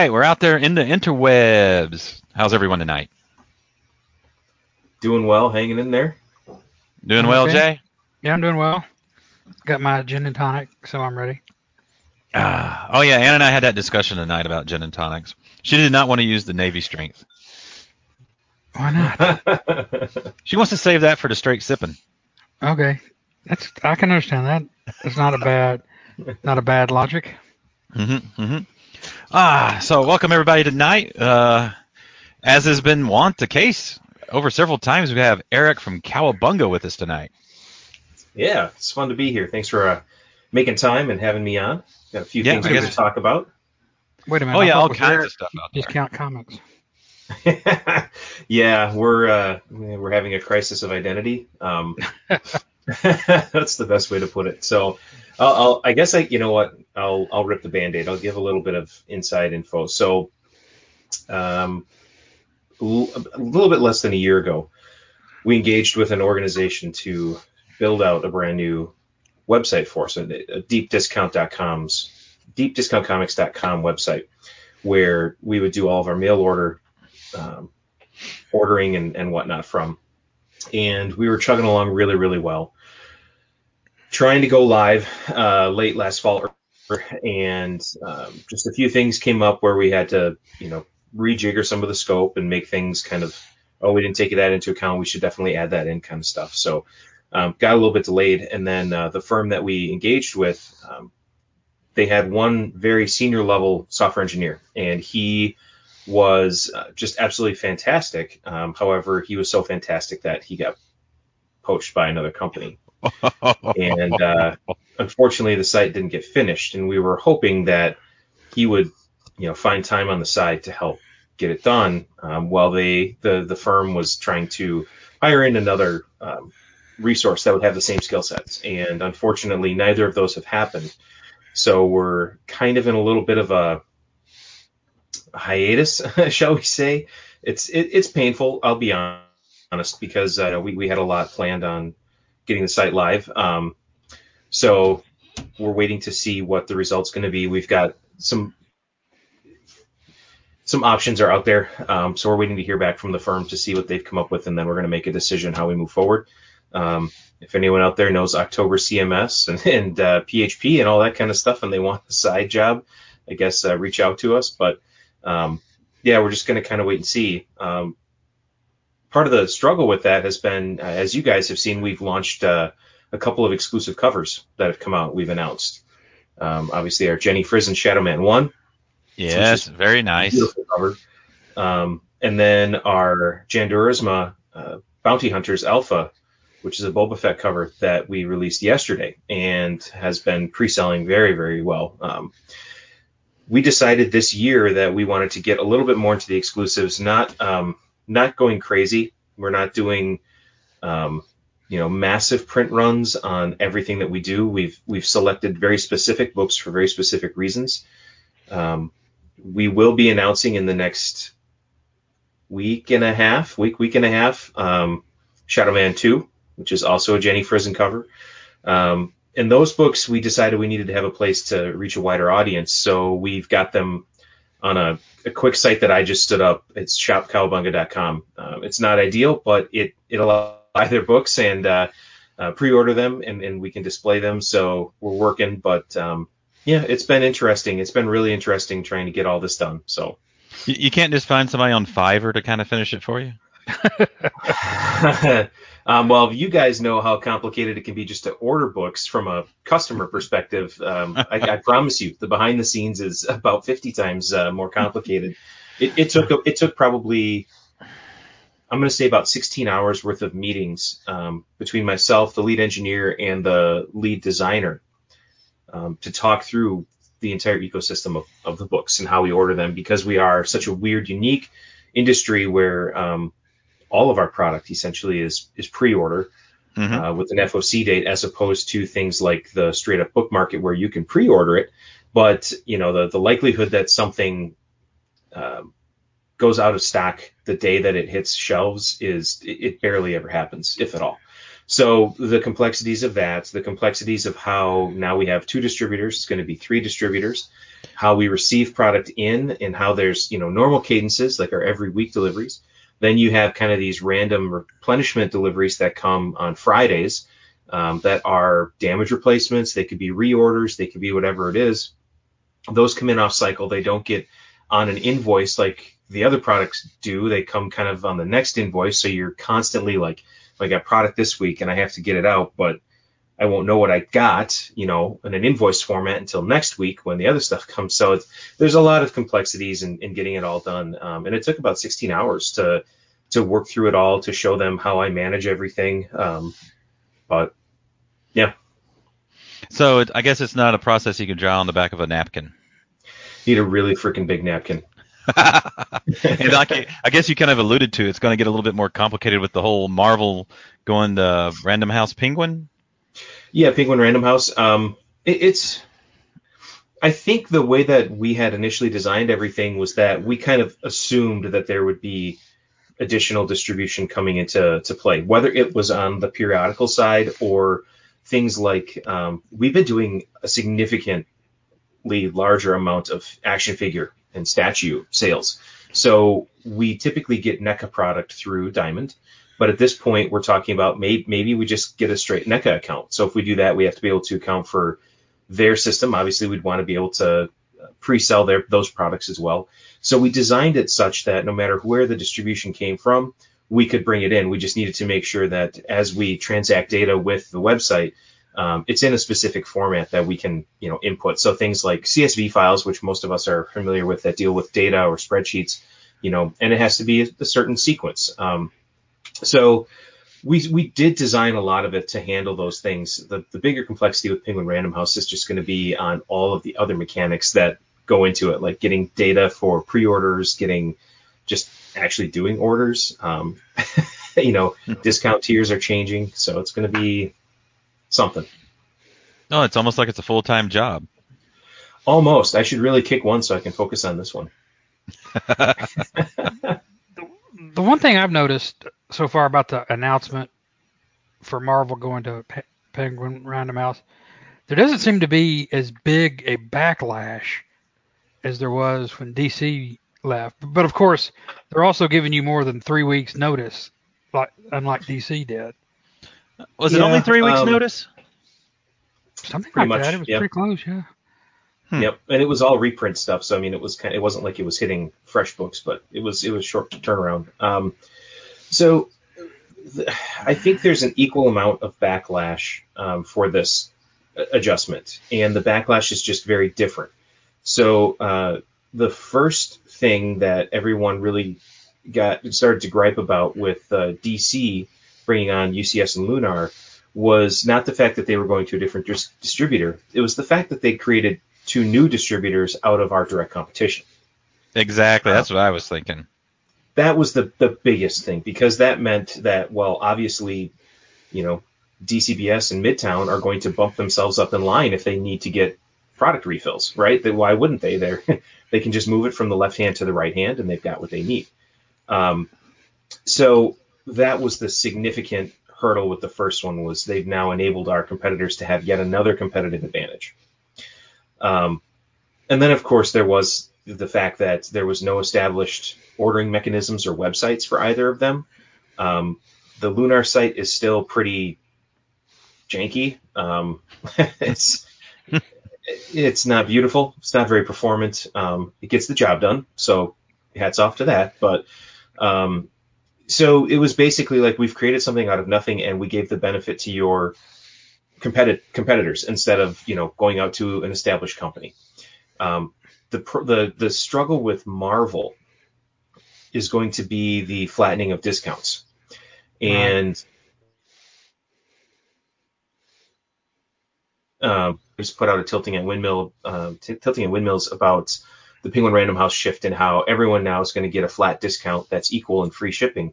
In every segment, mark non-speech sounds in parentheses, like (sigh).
Right, we're out there in the interwebs. How's everyone tonight? Doing well, hanging in there. Doing well, Jay? Yeah, I'm doing well. Got my gin and tonic, so I'm ready. Ah, oh yeah, Ann and I had that discussion tonight about gin and tonics. She did not want to use the Navy strength. Why not? (laughs) She wants to save that for the straight sipping. okay, that's I can understand that. It's not a bad, not a bad logic. Mm-hmm, mm-hmm. Ah, so welcome everybody tonight. Uh, as has been wont the case over several times, we have Eric from Cowabunga with us tonight. yeah, it's fun to be here. Thanks for uh, making time and having me on. Got a few Yeah, things I we guess- to talk about. Wait a minute. Oh I yeah, thought all it was kinds Eric of stuff out there. Discount comics. (laughs) yeah, we're uh, we're having a crisis of identity. Um, (laughs) that's the best way to put it. So, I'll, I'll, I guess I, you know what, I'll I'll rip the band-aid. I'll give a little bit of inside info. So, um, l- a little bit less than a year ago, we engaged with an organization to build out a brand new website for us, a, a deepdiscount.com's deepdiscountcomics.com website, where we would do all of our mail order um, ordering and, and whatnot from. And we were chugging along really, really well. Trying to go live uh, late last fall, and um, just a few things came up where we had to, you know, rejigger some of the scope and make things kind of, oh, we didn't take that into account. We should definitely add that in, kind of stuff. So, um, got a little bit delayed. And then uh, the firm that we engaged with, um, they had one very senior level software engineer, and he was uh, just absolutely fantastic. Um, however, he was so fantastic that he got poached by another company, and uh, unfortunately, the site didn't get finished. And we were hoping that he would, you know, find time on the side to help get it done, um, while they the the firm was trying to hire in another um, resource that would have the same skill sets. And unfortunately, neither of those have happened. So we're kind of in a little bit of a hiatus, (laughs) shall we say? It's it, it's painful. I'll be honest because uh, we we had a lot planned on getting the site live. Um, so we're waiting to see what the result's going to be. We've got some some options are out there. Um, so we're waiting to hear back from the firm to see what they've come up with, and then we're going to make a decision how we move forward. Um, if anyone out there knows October CMS and, and uh, PHP and all that kind of stuff, and they want a side job, I guess uh, reach out to us. But um, yeah, we're just going to kind of wait and see. Um, part of the struggle with that has been, uh, as you guys have seen, we've launched uh, a couple of exclusive covers that have come out. We've announced. Um, obviously, our Jenny Frison Shadow Man one, yes, very nice. beautiful cover, um, and then our Jan Duursema uh, Bounty Hunters Alpha, which is a Boba Fett cover that we released yesterday and has been pre-selling very, very well. Um, we decided this year that we wanted to get a little bit more into the exclusives, not um, not going crazy. We're not doing um, you know massive print runs on everything that we do. We've we've selected very specific books for very specific reasons. Um, we will be announcing in the next week and a half, week week and a half, um, Shadow Man Two, which is also a Jenny Frison cover. Um, in those books, we decided we needed to have a place to reach a wider audience, so we've got them on a, a quick site that I just stood up. It's shopcowabunga.com. Um, it's not ideal, but it it allows buy their books and uh, uh, pre-order them, and, and we can display them. So we're working, but um, yeah, it's been interesting. It's been really interesting trying to get all this done. So You, you can't just find somebody on Fiverr to kind of finish it for you. (laughs) um, well, you guys know how complicated it can be just to order books from a customer perspective. Um, I, I promise you, the behind the scenes is about 50 times uh, more complicated. It, it took it took probably I'm going to say about 16 hours worth of meetings um, between myself, the lead engineer, and the lead designer um, to talk through the entire ecosystem of, of the books and how we order them because we are such a weird, unique industry where um, all of our product essentially is is pre-order Mhm. uh, with an FOC date as opposed to things like the straight up book market where you can pre-order it, but you know the the likelihood that something um, goes out of stock the day that it hits shelves is it, it barely ever happens, if at all. So the complexities of that, the complexities of how now we have two distributors, it's going to be three distributors, how we receive product in and how there's, you know, normal cadences like our every week deliveries. Then you have kind of these random replenishment deliveries that come on Fridays um, that are damage replacements. They could be reorders. They could be whatever it is. Those come in off cycle. They don't get on an invoice like the other products do. They come kind of on the next invoice. So you're constantly like, I got product this week and I have to get it out, but I won't know what I got, you know, in an invoice format until next week when the other stuff (laughs) comes. So it's, there's a lot of complexities in, in getting it all done. Um, and it took about 16 hours to, to work through it all, to show them how I manage everything. Um, but yeah, So it, I guess it's not a process you can draw on the back of a napkin. need a really freaking big napkin. (laughs) and like, I guess you kind of alluded to, it's going to get a little bit more complicated with the whole Marvel going to Random House Penguin. Yeah, Penguin Random House. Um, it, it's. I think the way that we had initially designed everything was that we kind of assumed that there would be additional distribution coming into to play, whether it was on the periodical side or things like um, we've been doing a significantly larger amount of action figure and statue sales. So we typically get NECA product through Diamond. But at this point, we're talking about maybe, maybe we just get a straight NECA account. So if we do that, we have to be able to account for their system. Obviously, we'd want to be able to pre-sell their those products as well. So we designed it such that no matter where the distribution came from, we could bring it in. We just needed to make sure that as we transact data with the website, um, it's in a specific format that we can, you know, input. So things like CSV files, which most of us are familiar with, that deal with data or spreadsheets, you know, and it has to be a, a certain sequence. Um, so we we did design a lot of it to handle those things. The the bigger complexity with Penguin Random House is just going to be on all of the other mechanics that go into it, like getting data for pre-orders, getting just actually doing orders. Um, (laughs) you know, discount tiers are changing, so it's going to be something. No, it's almost like it's a full time job. Almost. I should really kick one so I can focus on this one. (laughs) (laughs) The one thing I've noticed so far about the announcement for Marvel going to Pe- Penguin Random House, there doesn't seem to be as big a backlash as there was when DC left. But of course, they're also giving you more than three weeks notice, like unlike DC did. Was it only three weeks um, notice? Something Pretty like much, that. It was yeah. pretty close, yeah. Hmm. Yep, and it was all reprint stuff, so I mean, it was kind. It wasn't like it was hitting fresh books, but it was it was short to turnaround. Um, so th- I think there's an equal amount of backlash um, for this adjustment, and the backlash is just very different. So uh, the first thing that everyone really got started to gripe about with uh, DC bringing on UCS and Lunar was not the fact that they were going to a different dis- distributor. It was the fact that they created two new distributors out of our direct competition. Exactly. That's what I was thinking. That was the the biggest thing because that meant that well, obviously, you know, DCBS and Midtown are going to bump themselves up in line if they need to get product refills, right? They, why wouldn't they? They (laughs) they can just move it from the left hand to the right hand, and they've got what they need. Um, so that was the significant hurdle with the first one was they've now enabled our competitors to have yet another competitive advantage. Um, and then of course there was the fact that there was no established ordering mechanisms or websites for either of them. Um, the Lunar site is still pretty janky. Um, (laughs) it's it's not beautiful. It's not very performant. Um, it gets the job done. So hats off to that. But um, so it was basically like we've created something out of nothing and we gave the benefit to your competi- competitors instead of you know going out to an established company. Um, the the the struggle with Marvel is going to be the flattening of discounts, and uh, just put out a tilting at windmill, uh, t- tilting at windmills about the Penguin Random House shift and how everyone now is going to get a flat discount that's equal in free shipping.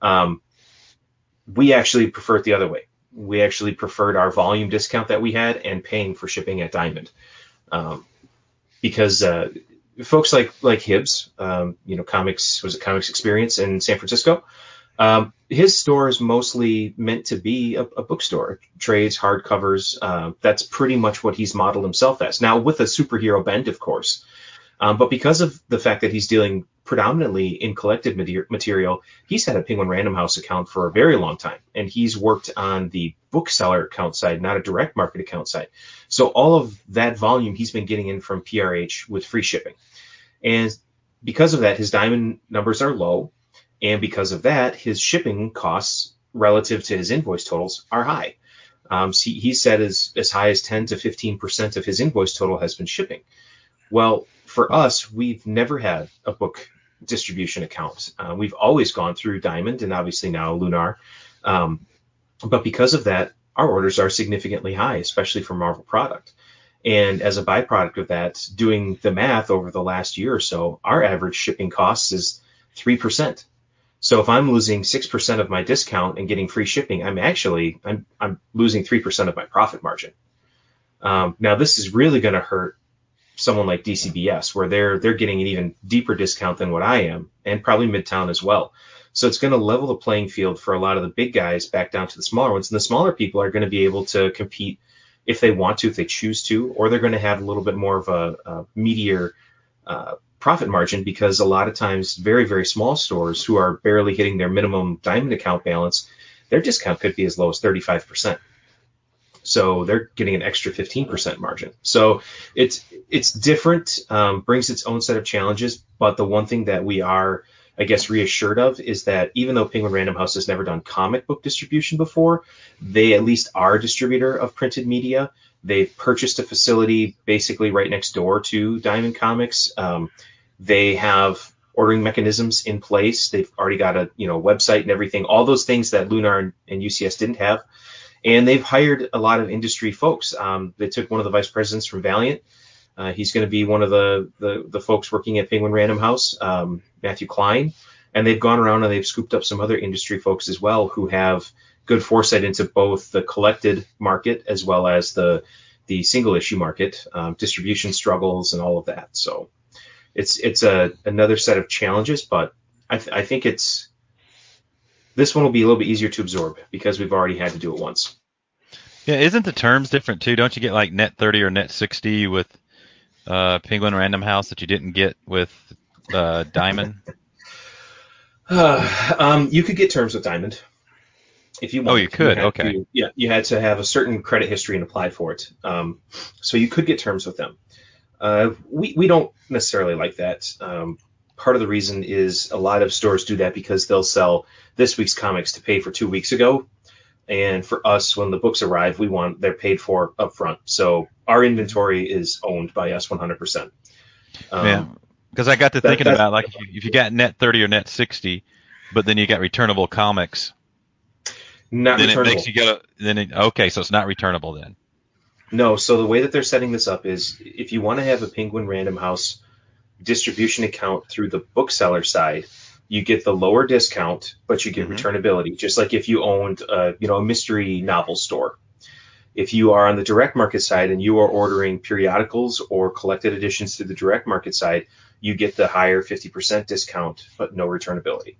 Um, we actually prefer it the other way. We actually preferred our volume discount that we had and paying for shipping at Diamond, um, because uh, folks like like Hibbs, um, you know, comics was a Comix Experience in San Francisco. Um, his store is mostly meant to be a, a bookstore, trades, hardcovers. Uh, that's pretty much what he's modeled himself as. Now with a superhero bent, of course. Um, but because of the fact that he's dealing predominantly in collected material, he's had a Penguin Random House account for a very long time, and he's worked on the bookseller account side, not a direct market account side. So all of that volume he's been getting in from PRH with free shipping, and because of that, his diamond numbers are low, and because of that, his shipping costs relative to his invoice totals are high. Um, he, he said as as high as 10 to 15 percent of his invoice total has been shipping. Well, for us, we've never had a book distribution account. Uh, we've always gone through Diamond and obviously now Lunar. Um, but because of that, our orders are significantly high, especially for Marvel product. And as a byproduct of that, doing the math over the last year or so, our average shipping costs is 3%. So if I'm losing 6% of my discount and getting free shipping, I'm actually, I'm, I'm losing 3% of my profit margin. Um, now this is really going to hurt someone like DCBS, where they're they're getting an even deeper discount than what I am, and probably Midtown as well. So it's going to level the playing field for a lot of the big guys back down to the smaller ones, and the smaller people are going to be able to compete if they want to, if they choose to, or they're going to have a little bit more of a, a meatier uh, profit margin because a lot of times very very small stores who are barely hitting their minimum diamond account balance, their discount could be as low as 35 percent. So they're getting an extra 15% margin. So it's it's different, um, brings its own set of challenges. But the one thing that we are, I guess, reassured of is that even though Penguin Random House has never done comic book distribution before, they at least are a distributor of printed media. They've purchased a facility basically right next door to Diamond Comics. Um, they have ordering mechanisms in place. They've already got a you know website and everything. All those things that Lunar and, and UCS didn't have and they've hired a lot of industry folks. Um, they took one of the vice presidents from Valiant. Uh, he's going to be one of the, the, the folks working at Penguin Random House, um, Matthew Klein, and they've gone around and they've scooped up some other industry folks as well who have good foresight into both the collected market as well as the the single issue market, um, distribution struggles, and all of that. So it's it's a another set of challenges, but I, th- I think it's this one will be a little bit easier to absorb because we've already had to do it once. Yeah, isn't the terms different too? Don't you get like net 30 or net 60 with uh, Penguin Random House that you didn't get with uh, Diamond? (laughs) Uh, um, you could get terms with Diamond if you want. Oh, you could. You okay. To, yeah, you had to have a certain credit history and apply for it. Um, so you could get terms with them. Uh, we we don't necessarily like that. Um, part of the reason is a lot of stores do that because they'll sell this week's comics to pay for two weeks ago. And for us, when the books arrive, we want they're paid for upfront. So our inventory is owned by us 100%. Um, yeah, because I got to that, thinking about like if you, if you got net 30 or net 60, but then you got returnable comics. Not then returnable. it makes you a, then it, okay, so it's not returnable then. No, so the way that they're setting this up is if you want to have a Penguin Random House distribution account through the bookseller side, you get the lower discount, but you get mm-hmm. returnability, just like if you owned, uh, you know, a mystery novel store. If you are on the direct market side and you are ordering periodicals or collected editions through the direct market side, you get the higher 50% discount, but no returnability.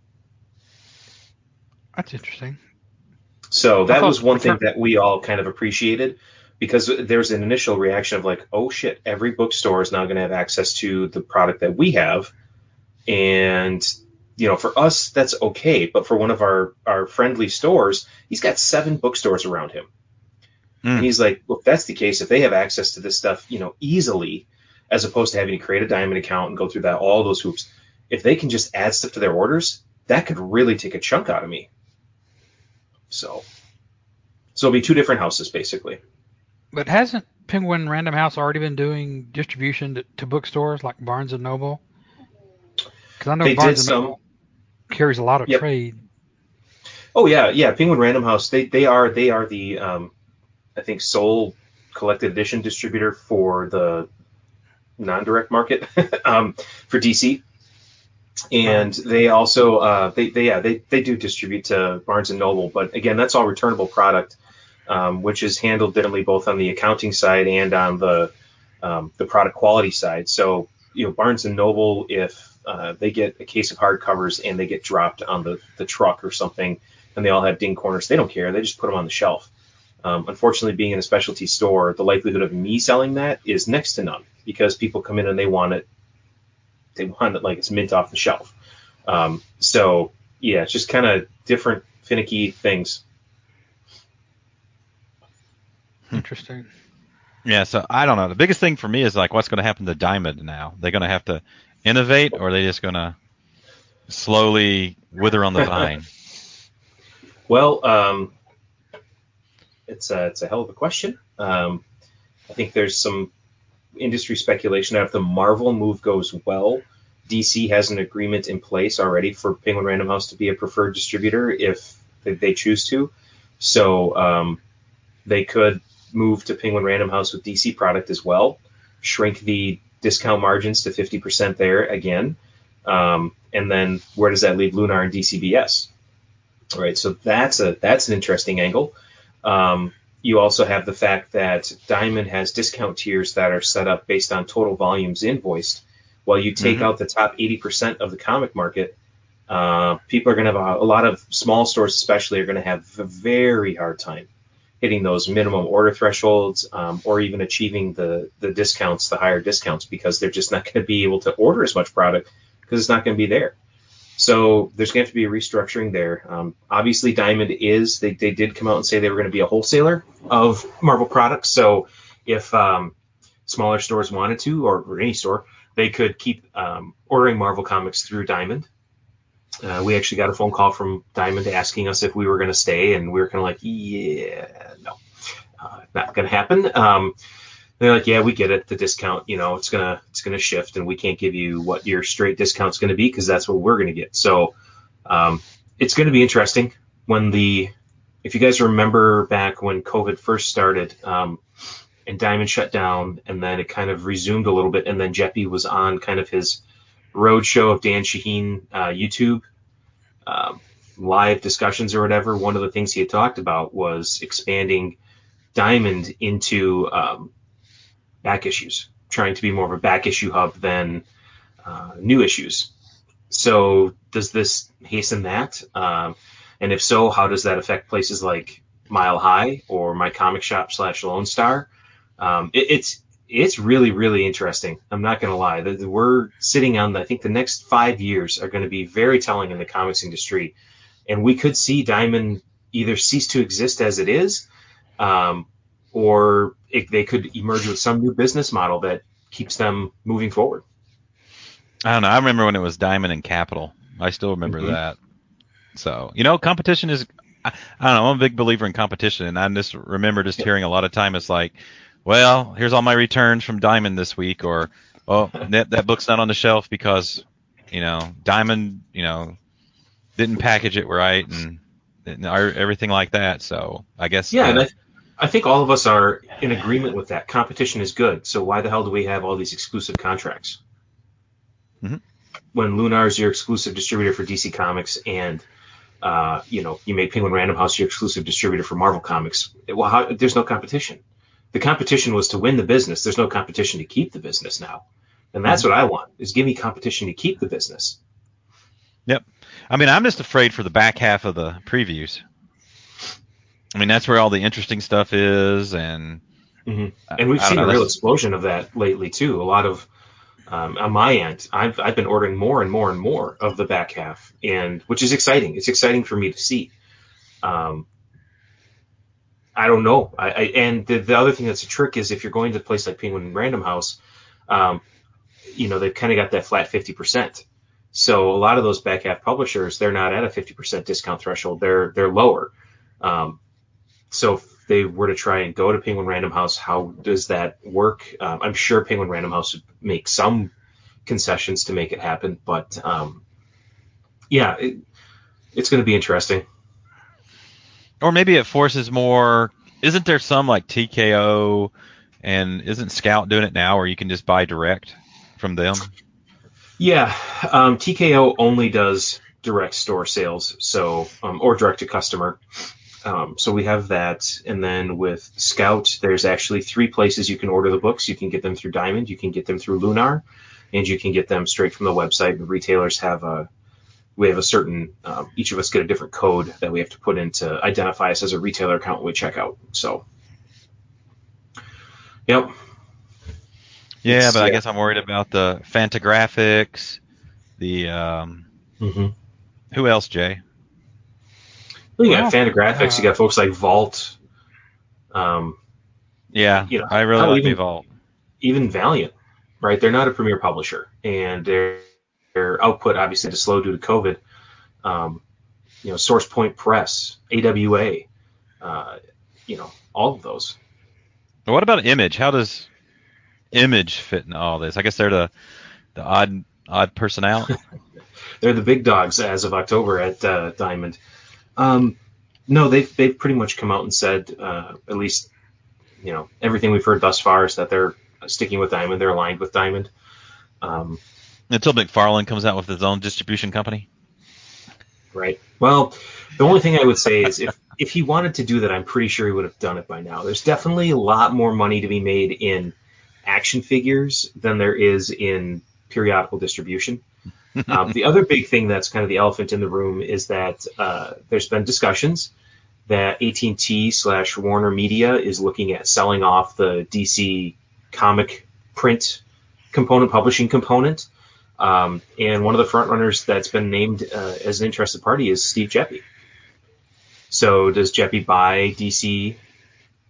That's interesting. So that was one thing that we all kind of appreciated because there's an initial reaction of like, oh shit, every bookstore is now going to have access to the product that we have, and you know, for us that's okay, but for one of our our friendly stores, he's got seven bookstores around him. Mm. And he's like, well, if that's the case, if they have access to this stuff, you know, easily, as opposed to having to create a diamond account and go through that all those hoops, if they can just add stuff to their orders, that could really take a chunk out of me. So, so it'll be two different houses basically. But hasn't Penguin Random House already been doing distribution to, to bookstores like Barnes and Noble? Because I know they Barnes and some. Noble carries a lot of yep. trade. Oh yeah, yeah. Penguin Random House they they are they are the um, I think sole collected edition distributor for the non-direct market (laughs) um, for DC. And they also uh, they, they yeah they, they do distribute to Barnes and Noble, but again that's all returnable product, um, which is handled differently both on the accounting side and on the um, the product quality side. So you know Barnes and Noble if uh, they get a case of hardcovers and they get dropped on the, the truck or something, and they all have ding corners, they don't care. They just put them on the shelf. Um, unfortunately, being in a specialty store, the likelihood of me selling that is next to none because people come in and they want it. They want it like it's mint off the shelf. Um, so yeah, it's just kind of different finicky things. (laughs) Interesting. Yeah, so I don't know. The biggest thing for me is like what's going to happen to Diamond now. They're going to have to innovate, or are they just going to slowly wither on the vine? (laughs) well, um, it's a, it's a hell of a question. Um, I think there's some industry speculation that if the Marvel move goes well, DC has an agreement in place already for Penguin Random House to be a preferred distributor if they choose to. So um, they could move to Penguin Random House with DC product as well, shrink the discount margins to 50% there again. Um, and then where does that leave Lunar and DCBS? All right, so that's a that's an interesting angle. Um, you also have the fact that Diamond has discount tiers that are set up based on total volumes invoiced. While you take mm-hmm. out the top 80% of the comic market, uh, people are going to have a, a, lot of small stores, especially, are going to have a very hard time hitting those minimum order thresholds um, or even achieving the the discounts, the higher discounts, because they're just not (laughs) going to be able to order as much product because it's not going to be there. So there's going to have to be a restructuring there. Um, obviously, Diamond is they, they did come out and say they were going to be a wholesaler of Marvel products. So if um, smaller stores wanted to, or, any store, they could keep um, ordering Marvel comics through Diamond. Uh, we actually got a phone call from Diamond asking us if we were going to stay, and we were kind of like, yeah, no, uh, not going to happen. Um, they're like, yeah, we get it. The discount, you know, it's gonna it's gonna shift, and we can't give you what your straight discount's going to be because that's what we're going to get. So um, it's going to be interesting when the if you guys remember back when COVID first started. Um, and Diamond shut down, and then it kind of resumed a little bit, and then Geppi was on kind of his roadshow of Dan Shahin uh, YouTube um, live discussions or whatever, one of the things he had talked about was expanding Diamond into um, back issues, trying to be more of a back issue hub than uh, new issues. So does this hasten that? Um, and if so, how does that affect places like Mile High or My Comic Shop slash Lone Star? Um, it, it's it's really, really interesting. I'm not going to lie. We're sitting on, the, I think the next five years are going to be very telling in the comics industry. And we could see Diamond either cease to exist as it is, um, or it, they could emerge with some new business model that keeps them moving forward. I don't know. I remember when it was Diamond and Capital. I still remember mm-hmm. that. So, you know, competition is, I, I, don't know, I'm a big believer in competition. And I just remember just hearing a lot of time it's like, well, here's all my returns from Diamond this week, or oh, that that book's not on the shelf because you know Diamond, you know, didn't package it right and, and everything like that. So I guess yeah, uh, and I, I think all of us are in agreement with that. Competition is good. So why the hell do we have all these exclusive contracts? Mm-hmm. When Lunar is your exclusive distributor for DC Comics and uh, you know, you made Penguin Random House your exclusive distributor for Marvel Comics. Well, how, there's no competition the competition was to win the business. There's no competition to keep the business now. And that's mm-hmm. what I want is give me competition to keep the business. Yep. I mean, I'm just afraid for the back half of the previews. I mean, that's where all the interesting stuff is, and mm-hmm. and we've seen know, a real explosion of that lately too. A lot of um, on my end, I've I've been ordering more and more and more of the back half, and which is exciting. It's exciting for me to see. Um, I don't know. I, I and the, the, other thing that's a trick is if you're going to a place like Penguin Random House, um, you know they've kind of got that flat 50%. So a lot of those back half publishers, they're not at a 50% discount threshold. They're they're lower. Um, so if they were to try and go to Penguin Random House, how does that work? Um, I'm sure Penguin Random House would make some concessions to make it happen, but um, yeah, it, it's going to be interesting or maybe it forces more isn't there some like TKO and isn't Scout doing it now where you can just buy direct from them? Yeah, um, TKO only does direct store sales, so um, or direct to customer. Um, so we have that, and then with Scout, there's actually three places you can order the books. You can get them through Diamond, you can get them through Lunar, and you can get them straight from the website. The retailers have a we have a certain um, each of us get a different code that we have to put in to identify us as a retailer account when we check out. So, yep. Yeah, It's- but I yeah. guess I'm worried about the Fantagraphics, the um, hmm who else, Jay? Well, you Well, got Fantagraphics, you got folks like Vault, um, Yeah, You know, I really how like even- Vault. even Valiant, right? They're not a premier publisher, and their their output obviously to slow due to COVID. Um, you know, Source Point Press, AWA, uh, you know, all of those. What about Image? How does Image fit in all this? I guess they're the the odd odd person out. (laughs) They're the big dogs as of October at uh, Diamond. Um, no, they've they've pretty much come out and said, uh, at least, you know, everything we've heard thus far is that they're sticking with Diamond. They're aligned with Diamond. Um, Until McFarlane comes out with his own distribution company. Right. Well, the only thing I would say is if if he wanted to do that, I'm pretty sure he would have done it by now. There's definitely a lot more money to be made in action figures than there is in periodical distribution. (laughs) um, the other big thing that's kind of the elephant in the room is that uh, there's been discussions that AT&T slash Warner Media is looking at selling off the DC comic print component, publishing component. Um, and one of the front runners that's been named uh, as an interested party is Steve Geppi. So does Geppi buy DC,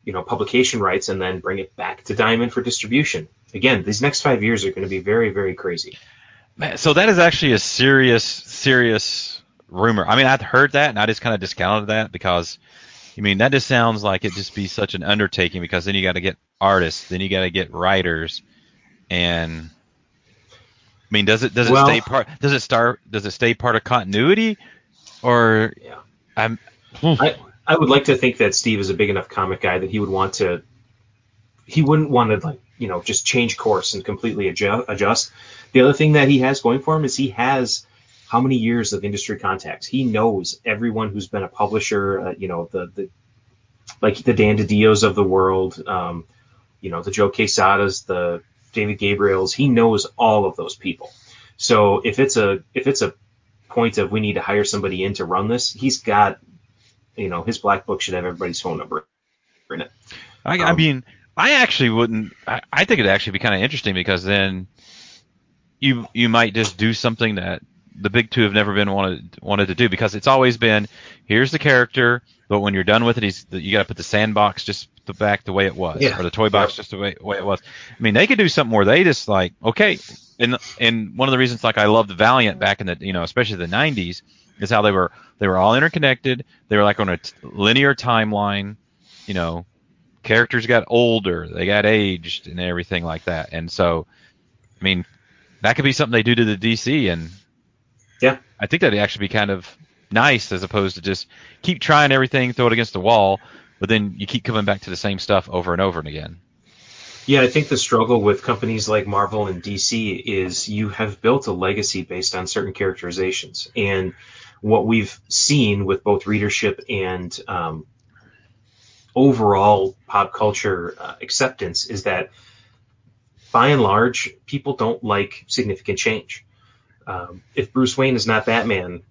you know, publication rights and then bring it back to Diamond for distribution? Again, these next five years are going to be very, very crazy. Man, so that is actually a serious, serious rumor. I mean, I'd heard that and I just kind of discounted that because, I mean, that just sounds like it just be such an undertaking because then you got to get artists, then you got to get writers, and mean, does it does it Well- stay part? Does it start? Does it stay part of continuity, or Yeah. I'm? I, I would like to think that Steve is a big enough comic guy that he would want to. He wouldn't want to like you know just change course and completely adjust. adjust. The other thing that he has going for him is he has how many years of industry contacts. He knows everyone who's been a publisher. Uh, you know the the like the Dan DiDios of the world. Um, you know the Joe Quesadas, the David Gabriels. He knows all of those people. So if it's a if it's a point of we need to hire somebody in to run this, he's got you know, his black book should have everybody's phone number in it. I, I Um, mean, I actually wouldn't. I, I think it'd actually be kind of interesting because then you you might just do something that the big two have never been wanted wanted to do because it's always been here's the character, but when you're done with it, he's you got to put the sandbox just the back the way it was, Yeah. or the toy box just the way, way it was. I mean, they could do something where they just like okay, and and one of the reasons like I loved Valiant back in the you know especially the 90s is how they were they were all interconnected. They were like on a t- linear timeline, you know. Characters got older, they got aged, and everything like that. And so, I mean, that could be something they do to the DC, and. I think that'd actually be kind of nice as opposed to just keep trying everything, throw it against the wall, but then you keep coming back to the same stuff over and over and again. Yeah, I think the struggle with companies like Marvel and DC is you have built a legacy based on certain characterizations. And what we've seen with both readership and um, overall pop culture uh, acceptance is that by and large, people don't like significant change. Um, if Bruce Wayne is not Batman,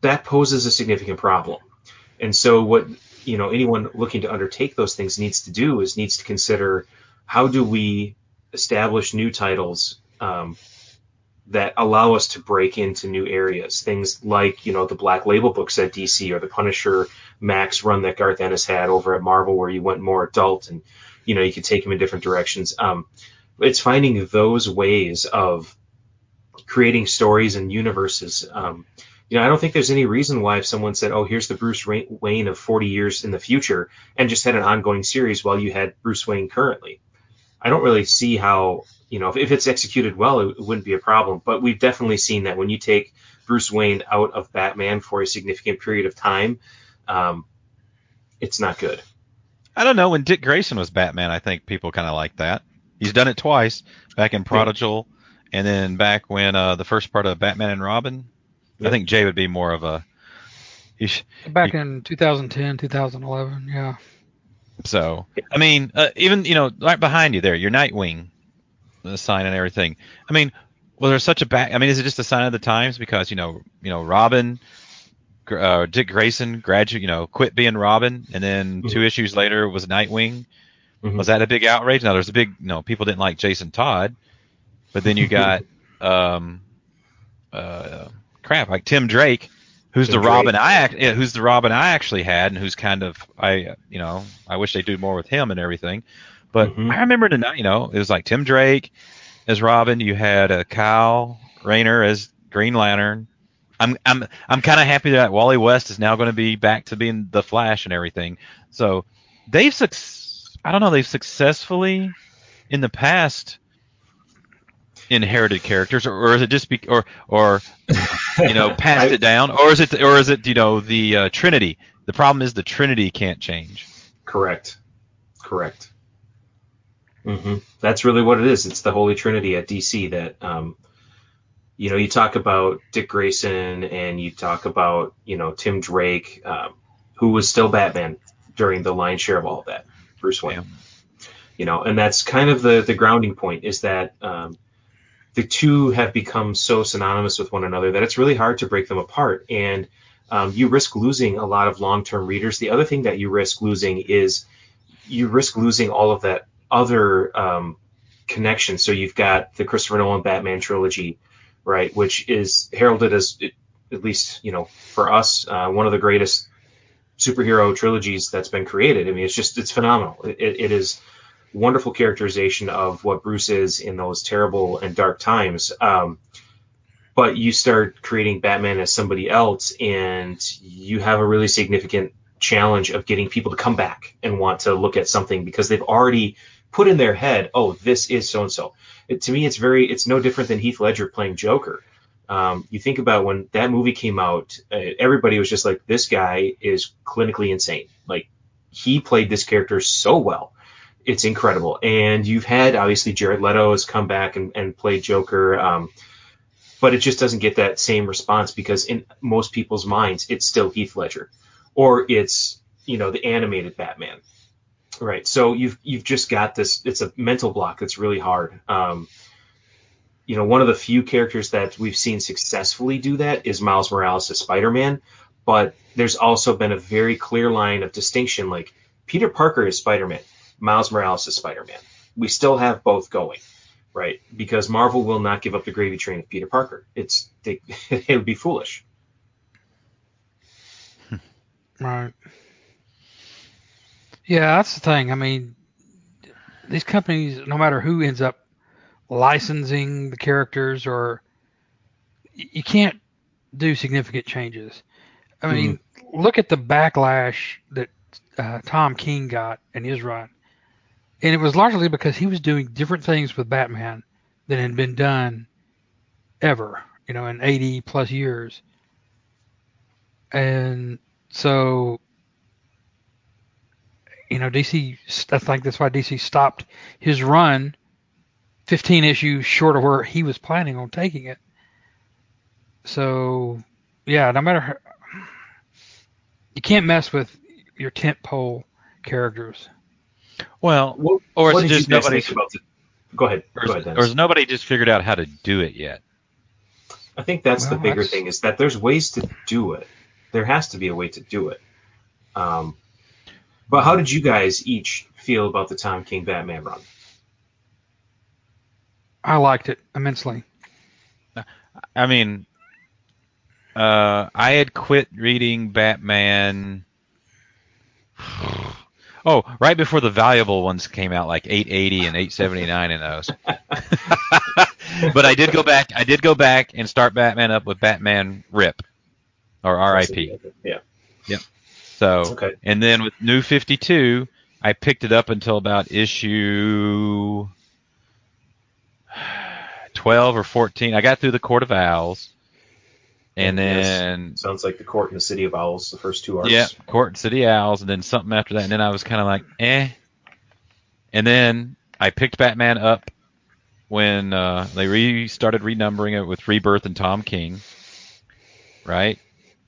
that poses a significant problem. And so, what you know, anyone looking to undertake those things needs to do is needs to consider how do we establish new titles um, that allow us to break into new areas? Things like, you know, the Black Label books at DC or the Punisher Max run that Garth Ennis had over at Marvel, where you went more adult and, you know, you could take them in different directions. Um, it's finding those ways of creating stories and universes. Um, you know, I don't think there's any reason why if someone said, "Oh, here's the Bruce Wayne of 40 years in the future," and just had an ongoing series while you had Bruce Wayne currently, I don't really see how you know if, if it's executed well, it, it wouldn't be a problem. But we've definitely seen that when you take Bruce Wayne out of Batman for a significant period of time, um, it's not good. I don't know. When Dick Grayson was Batman, I think people kind of liked that. He's done it twice, back in Prodigal, and then back when uh, the first part of Batman and Robin. I think Jay would be more of a. He sh- Back in 2010, 2011, yeah. So, I mean, uh, even you know, right behind you there, your Nightwing, the sign and everything. I mean, was there such a back? I mean, is it just a sign of the times because you know, you know, Robin, uh, Dick Grayson graduate, you know, quit being Robin, and then two issues later was Nightwing. Mhm. Was that a big outrage? Now there's a big, you know, people didn't like Jason Todd, but then you got, (laughs) um, uh, crap, like Tim Drake, who's Tim the Robin I act, yeah, who's the Robin I actually had, and who's kind of I, you know, I wish they do more with him and everything. But Mhm. I remember tonight, you know, it was like Tim Drake as Robin. You had uh, Kyle Rayner as Green Lantern. I'm I'm I'm kind of happy that Wally West is now going to be back to being the Flash and everything. So they've suc- I don't know they've successfully in the past inherited characters or, or is it just be or or you know (laughs) passed I- it down or is it or is it you know the uh, Trinity? The problem is the Trinity can't change. Correct. Correct. hmm That's really what it is. It's the Holy Trinity at DC that, um, you know, you talk about Dick Grayson and you talk about, you know, Tim Drake, um, who was still Batman during the lion's share of all of that, Bruce Wayne. Yeah. You know, and that's kind of the, the grounding point is that um, the two have become so synonymous with one another that it's really hard to break them apart. And um, you risk losing a lot of long term readers. The other thing that you risk losing is you risk losing all of that other um, connection. So you've got the Christopher Nolan Batman trilogy, right, which is heralded as, at least you know, for us, uh, one of the greatest superhero trilogies that's been created. I mean, it's just it's phenomenal. It, it, it is wonderful characterization of what Bruce is in those terrible and dark times. Um, but you start creating Batman as somebody else, and you have a really significant challenge of getting people to come back and want to look at something because they've already put in their head, oh, this is so and so. To me, it's very, it's no different than Heath Ledger playing Joker. Um, you think about when that movie came out, uh, everybody was just like, this guy is clinically insane. Like, he played this character so well. It's incredible. And you've had, obviously, Jared Leto has come back and, and played Joker. Um, but it just doesn't get that same response because in most people's minds, it's still Heath Ledger or it's, you know, the animated Batman. Right. So you've, you've just got this, it's a mental block that's really hard. Um, you know, one of the few characters that we've seen successfully do that is Miles Morales as Spider-Man, but there's also been a very clear line of distinction. Like Peter Parker is Spider-Man, Miles Morales is Spider-Man. We still have both going, right? Because Marvel will not give up the gravy train of Peter Parker. It's they, (laughs) it would be foolish. Right. Yeah, that's the thing. I mean, these companies, no matter who ends up licensing the characters, or you can't do significant changes. I mean, look at the backlash that uh, Tom King got in his run, and it was largely because he was doing different things with Batman than had been done ever, you know, in 80 plus years. And so, you know, DC, I think that's why DC stopped his run 15 issues short of where he was planning on taking it. So, yeah, no matter how, you can't mess with your tent pole characters. Well, What, Or is what it just you guys nobody's- think about the, Go ahead. or, Go is, ahead, or has Dennis. nobody just figured out how to do it yet? I think that's the bigger that's- thing is that there's ways to do it. There has to be a way to do it. Um, but how did you guys each feel about the Tom King Batman run? I liked it immensely. I mean, uh, I had quit reading Batman. Oh, right before the valuable ones came out, like 880 and 879 in those. (laughs) but I did go back. I did go back and start Batman up with Batman Rip, or R.I.P. Yeah. So, Okay. and then with New 52, I picked it up until about issue 12 or 14. I got through the Court of Owls. And Yes. then Sounds like the Court and the City of Owls, the first two arcs. yeah, Court and City Owls, and then something after that, and then I was kind of like, eh. And then I picked Batman up when uh, they re started renumbering it with Rebirth and Tom King, right?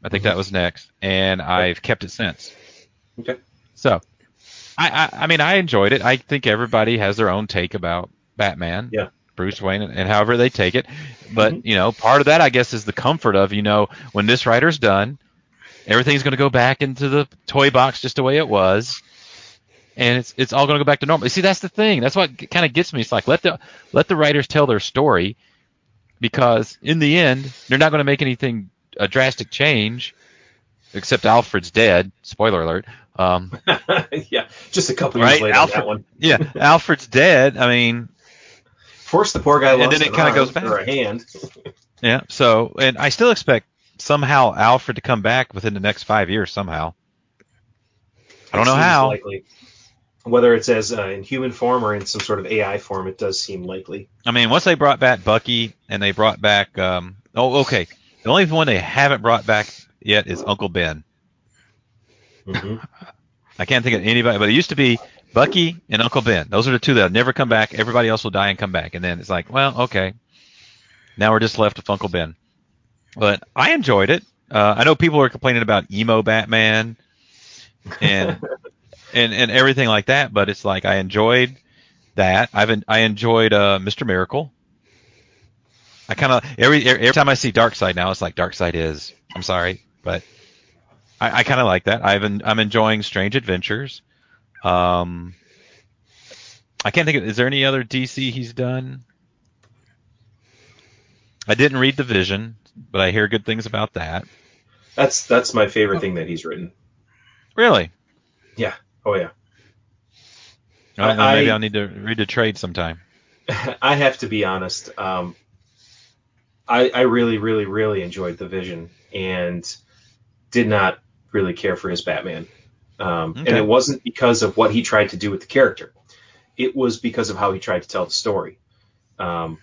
I think that was next, and I've kept it since. Okay. So, I, I I mean I enjoyed it. I think everybody has their own take about Batman. Yeah. Bruce Wayne and, and however they take it. But, Mhm. you know, part of that I guess is the comfort of, you know, when this writer's done, everything's going to go back into the toy box just the way it was. And it's it's all going to go back to normal. See, that's the thing. That's what kind of gets me. It's like let the let the writers tell their story because in the end, they're not going to make anything a drastic change except Alfred's dead. Spoiler alert. Um, (laughs) yeah, just a couple Right, years later Alfred- that one. yeah, (laughs) Alfred's dead. I mean, Force the poor guy And then it kinda goes back. or a hand. (laughs) yeah. So, and I still expect somehow Alfred to come back within the next five years somehow. I don't It know how. Likely. Whether it's as uh, in human form or in some sort of AI form, it does seem likely. I mean, once they brought back Bucky and they brought back, um, oh, okay. The only one they haven't brought back yet is Uncle Ben. hmm (laughs) I can't think of anybody, but it used to be Bucky and Uncle Ben. Those are the two that'll never come back. Everybody else will die and come back. And then it's like, well, okay. Now we're just left with Uncle Ben. But I enjoyed it. Uh, I know people are complaining about emo Batman and (laughs) and and everything like that, but it's like I enjoyed that. I've en- I enjoyed uh, Mr. Miracle. I kind of every every time I see Darkseid now, it's like Darkseid is. I'm sorry, but I, I kind of like that. I've en- I'm enjoying Strange Adventures. Um, I can't think of. Is there any other DC he's done? I didn't read the Vision, but I hear good things about that. That's that's my favorite thing that he's written. Really? Yeah. Oh yeah. Then I- maybe I'll need to read the trade sometime. (laughs) I have to be honest. Um, I, I really, really, really enjoyed the Vision and did not really care for his Batman. Um, And it wasn't because of what he tried to do with the character. It was because of how he tried to tell the story. Um,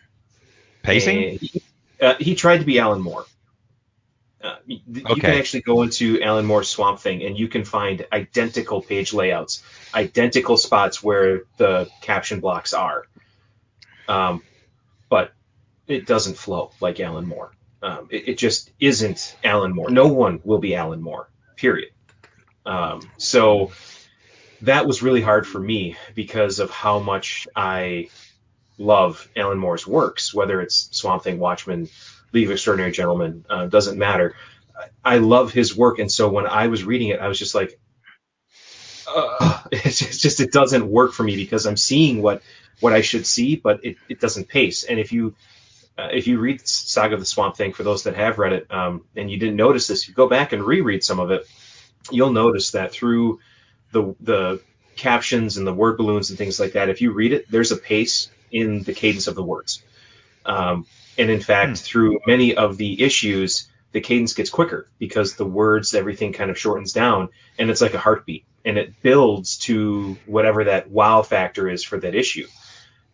Pacing? He, uh, he tried to be Alan Moore. Uh, you, you can actually go into Alan Moore's Swamp Thing and you can find identical page layouts, identical spots where the caption blocks are. Um, but it doesn't flow like Alan Moore. Um, it, it just isn't Alan Moore. No one will be Alan Moore, period. Um, so that was really hard for me because of how much I love Alan Moore's works, whether it's Swamp Thing, Watchmen, League of Extraordinary Gentlemen, uh, doesn't matter. I love his work, and so when I was reading it, I was just like, uh, (laughs) it's just, just it doesn't work for me because I'm seeing what what I should see, but it, it doesn't pace. And if you uh, if you read Saga of the Swamp Thing, for those that have read it, um, and you didn't notice this, you go back and reread some of it, you'll notice that through the the captions and the word balloons and things like that, if you read it, there's a pace in the cadence of the words. Um, and in fact, Hmm. through many of the issues, the cadence gets quicker because the words, everything kind of shortens down, and it's like a heartbeat, and it builds to whatever that wow factor is for that issue.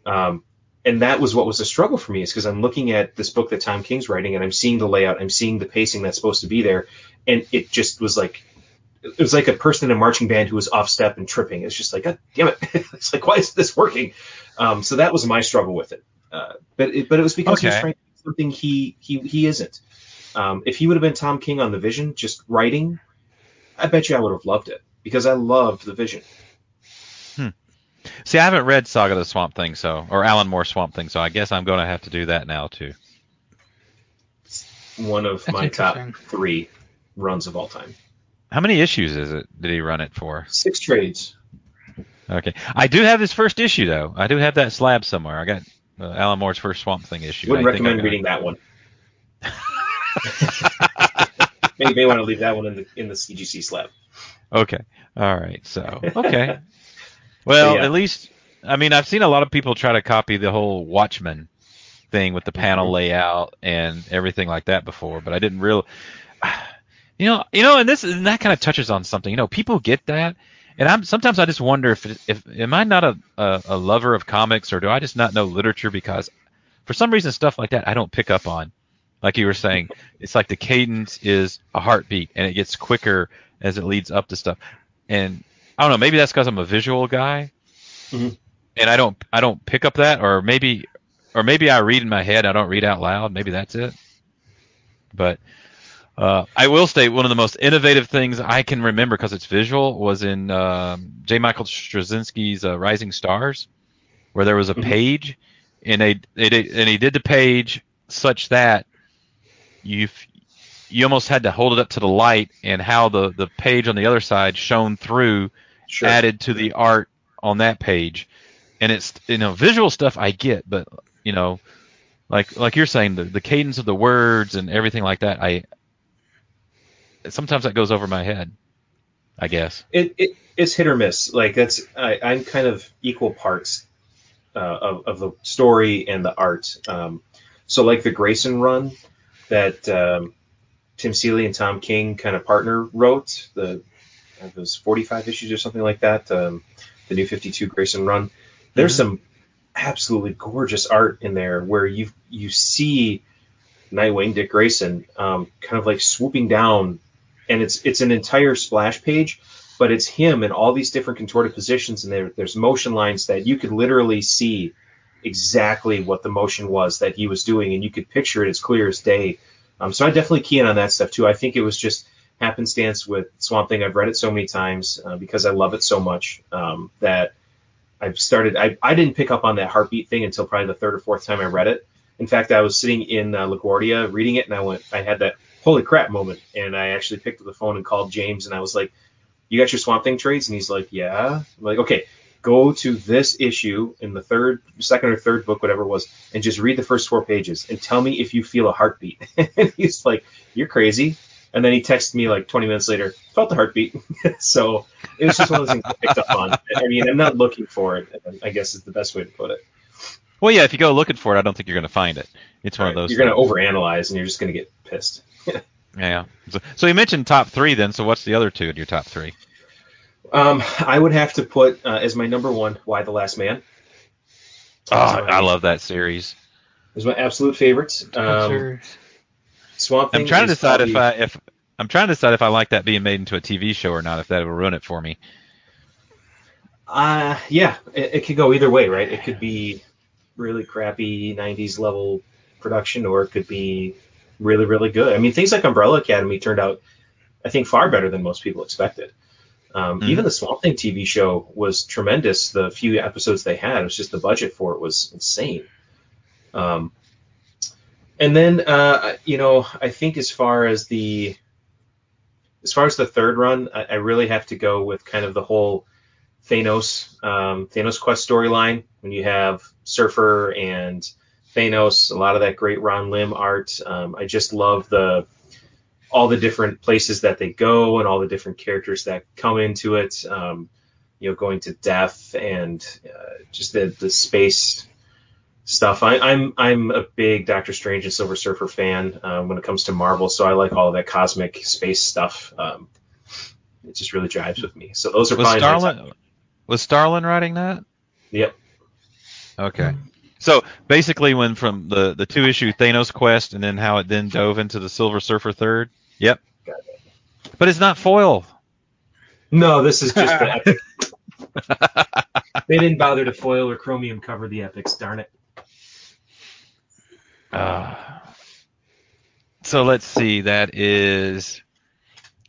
Um, and that was what was a struggle for me, is because I'm looking at this book that Tom King's writing, and I'm seeing the layout, I'm seeing the pacing that's supposed to be there, and it just was like it was like a person in a marching band who was off step and tripping. It's just like, God damn it! (laughs) it's like, why is this working? Um, so that was my struggle with it. Uh, but it, but it was because he was trying to do something he he he isn't. Um, if he would have been Tom King on the Vision, just writing, I bet you I would have loved it because I loved the Vision. See, I haven't read Saga of the Swamp Thing, so or Alan Moore Swamp Thing, so I guess I'm going to have to do that now too. One of That's my top three runs of all time. How many issues is it? Did he run it for? Six trades. Okay, I do have his first issue though. I do have that slab somewhere. I got uh, Alan Moore's first Swamp Thing issue. Wouldn't I recommend reading that one. (laughs) may, may want to leave that one in the in the CGC slab. Okay, all right. So (laughs) okay. Well, yeah. at least I mean I've seen a lot of people try to copy the whole Watchmen thing with the panel Mhm. layout and everything like that before, but I didn't real. You know, you know, and this and that kind of touches on something. You know, people get that, and I'm sometimes I just wonder if if am I not a, a a lover of comics or do I just not know literature because for some reason stuff like that I don't pick up on. like you were saying, it's like the cadence is a heartbeat, and it gets quicker as it leads up to stuff. And I don't know, maybe that's because I'm a visual guy, Mhm. and I don't I don't pick up that, or maybe or maybe I read in my head, I don't read out loud. Maybe that's it. But uh, I will state one of the most innovative things I can remember because it's visual was in um, J. Michael Straczynski's uh, Rising Stars, where there was a Mhm. page, and they, they did- and he did the page such that you you almost had to hold it up to the light, and how the the page on the other side shone through Sure. added to the art on that page. And it's you know visual stuff I get, but you know like like you're saying the, the cadence of the words and everything like that I sometimes that goes over my head. I guess. it, it it's hit or miss. Like that's I, I'm kind of equal parts uh, of of the story and the art. Um, so like the Grayson run that um, Tim Seeley and Tom King kind of partner wrote the it was 45 issues or something like that. Um, the new 52 Grayson run. There's Mhm. some absolutely gorgeous art in there where you you see Nightwing Dick Grayson um, kind of like swooping down, and it's it's an entire splash page, but it's him in all these different contorted positions, and there there's motion lines that you could literally see exactly what the motion was that he was doing, and you could picture it as clear as day. Um, so I definitely key in on that stuff too. I think it was just happenstance with Swamp Thing. I've read it so many times uh, because I love it so much um, that I've started. I, I didn't pick up on that heartbeat thing until probably the third or fourth time I read it. In fact, I was sitting in uh, LaGuardia reading it, and I went, I had that holy crap moment, and I actually picked up the phone and called James, and I was like, "You got your Swamp Thing trades?" And he's like, "Yeah." I'm like, "Okay, go to this issue in the third, second or third book, whatever it was, and just read the first four pages, and tell me if you feel a heartbeat." (laughs) and he's like, "You're crazy." And then he texted me like 20 minutes later, felt the heartbeat. (laughs) so it was just one of those things I picked up on. I mean, I'm not looking for it. I guess is the best way to put it. Well, yeah, if you go looking for it, I don't think you're going to find it. It's one of those. You're going to overanalyze, and you're just going to get pissed. (laughs) Yeah. So, so you mentioned top three, then. So what's the other two in your top three? Um, I would have to put uh, as my number one, Y: The Last Man. Oh, I love that series. It's my absolute favorite. Um. Swamp Thing. I'm trying to is decide if I if I'm trying to decide if I like that being made into a TV show or not. If that will ruin it for me. Uh, yeah, it, it could go either way, right? It could be really crappy 90s level production, or it could be really, really good. I mean, things like Umbrella Academy turned out, I think, far better than most people expected. Um, Mhm. Even the Swamp Thing TV show was tremendous. The few episodes they had, it was just the budget for it was insane. Um, and then, uh, you know, I think as far as the as far as the third run, I, I really have to go with kind of the whole Thanos um, Thanos quest storyline when you have Surfer and Thanos, a lot of that great Ron Lim art. Um, I just love the all the different places that they go and all the different characters that come into it. Um, you know, going to death and uh, just the the space stuff. I, I'm I'm a big Doctor Strange and Silver Surfer fan um, when it comes to Marvel, so I like all of that cosmic space stuff. Um, it just really jives with me. So those are Was probably Starlin was Starlin writing that? Yep. Okay. So basically, when from the the two issue Thanos quest, and then how it then dove into the Silver Surfer third. Yep. But it's not foil. No, this is just (laughs) the epic. they didn't bother to foil or chromium cover the epics. Darn it. Uh, so let's see. That is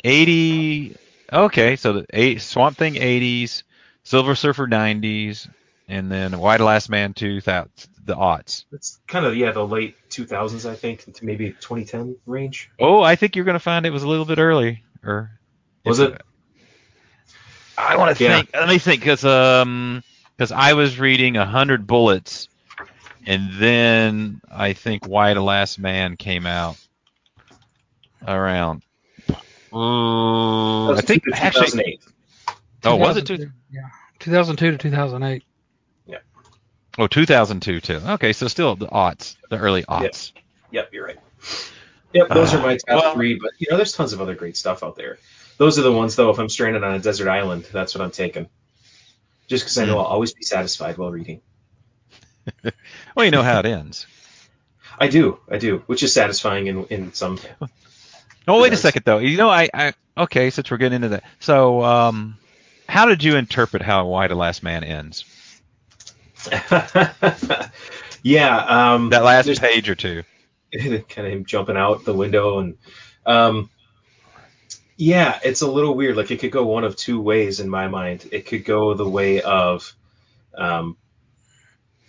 eighty. Okay, so the eight, Swamp Thing eighties, Silver Surfer nineties, and then Y: The Last Man two thousand the aughts. It's kind of yeah the late 2000s, I think, to maybe 2010 range. Oh, I think you're gonna find it was a little bit early. Or Was it? I want to Yeah. think. Let me think, because um, because I was reading a hundred bullets, and then I think Y: The Last Man came out around. Uh, I think actually. 2008. Oh, was it two? Yeah, 2002 to 2008. Oh, 2002 too. Okay, so still the aughts, the early aughts. Yep, you're right. Yep, those Uh, are my top well- three. But you know, there's tons of other great stuff out there. Those are the ones though. If I'm stranded on a desert island, that's what I'm taking. Just because I know Hmm. I'll always be satisfied while reading. (laughs) Well, you know how it ends. (laughs) I do, I do, which is satisfying in in some. Oh, (laughs) wait a second though. You know, I, I okay, since we're getting into that. So, um, how did you interpret how Y: The Last Man ends? (laughs) yeah, um, That last page or two. (laughs) kind of him jumping out the window and um yeah it's a little weird. Like it could go one of two ways in my mind. It could go the way of um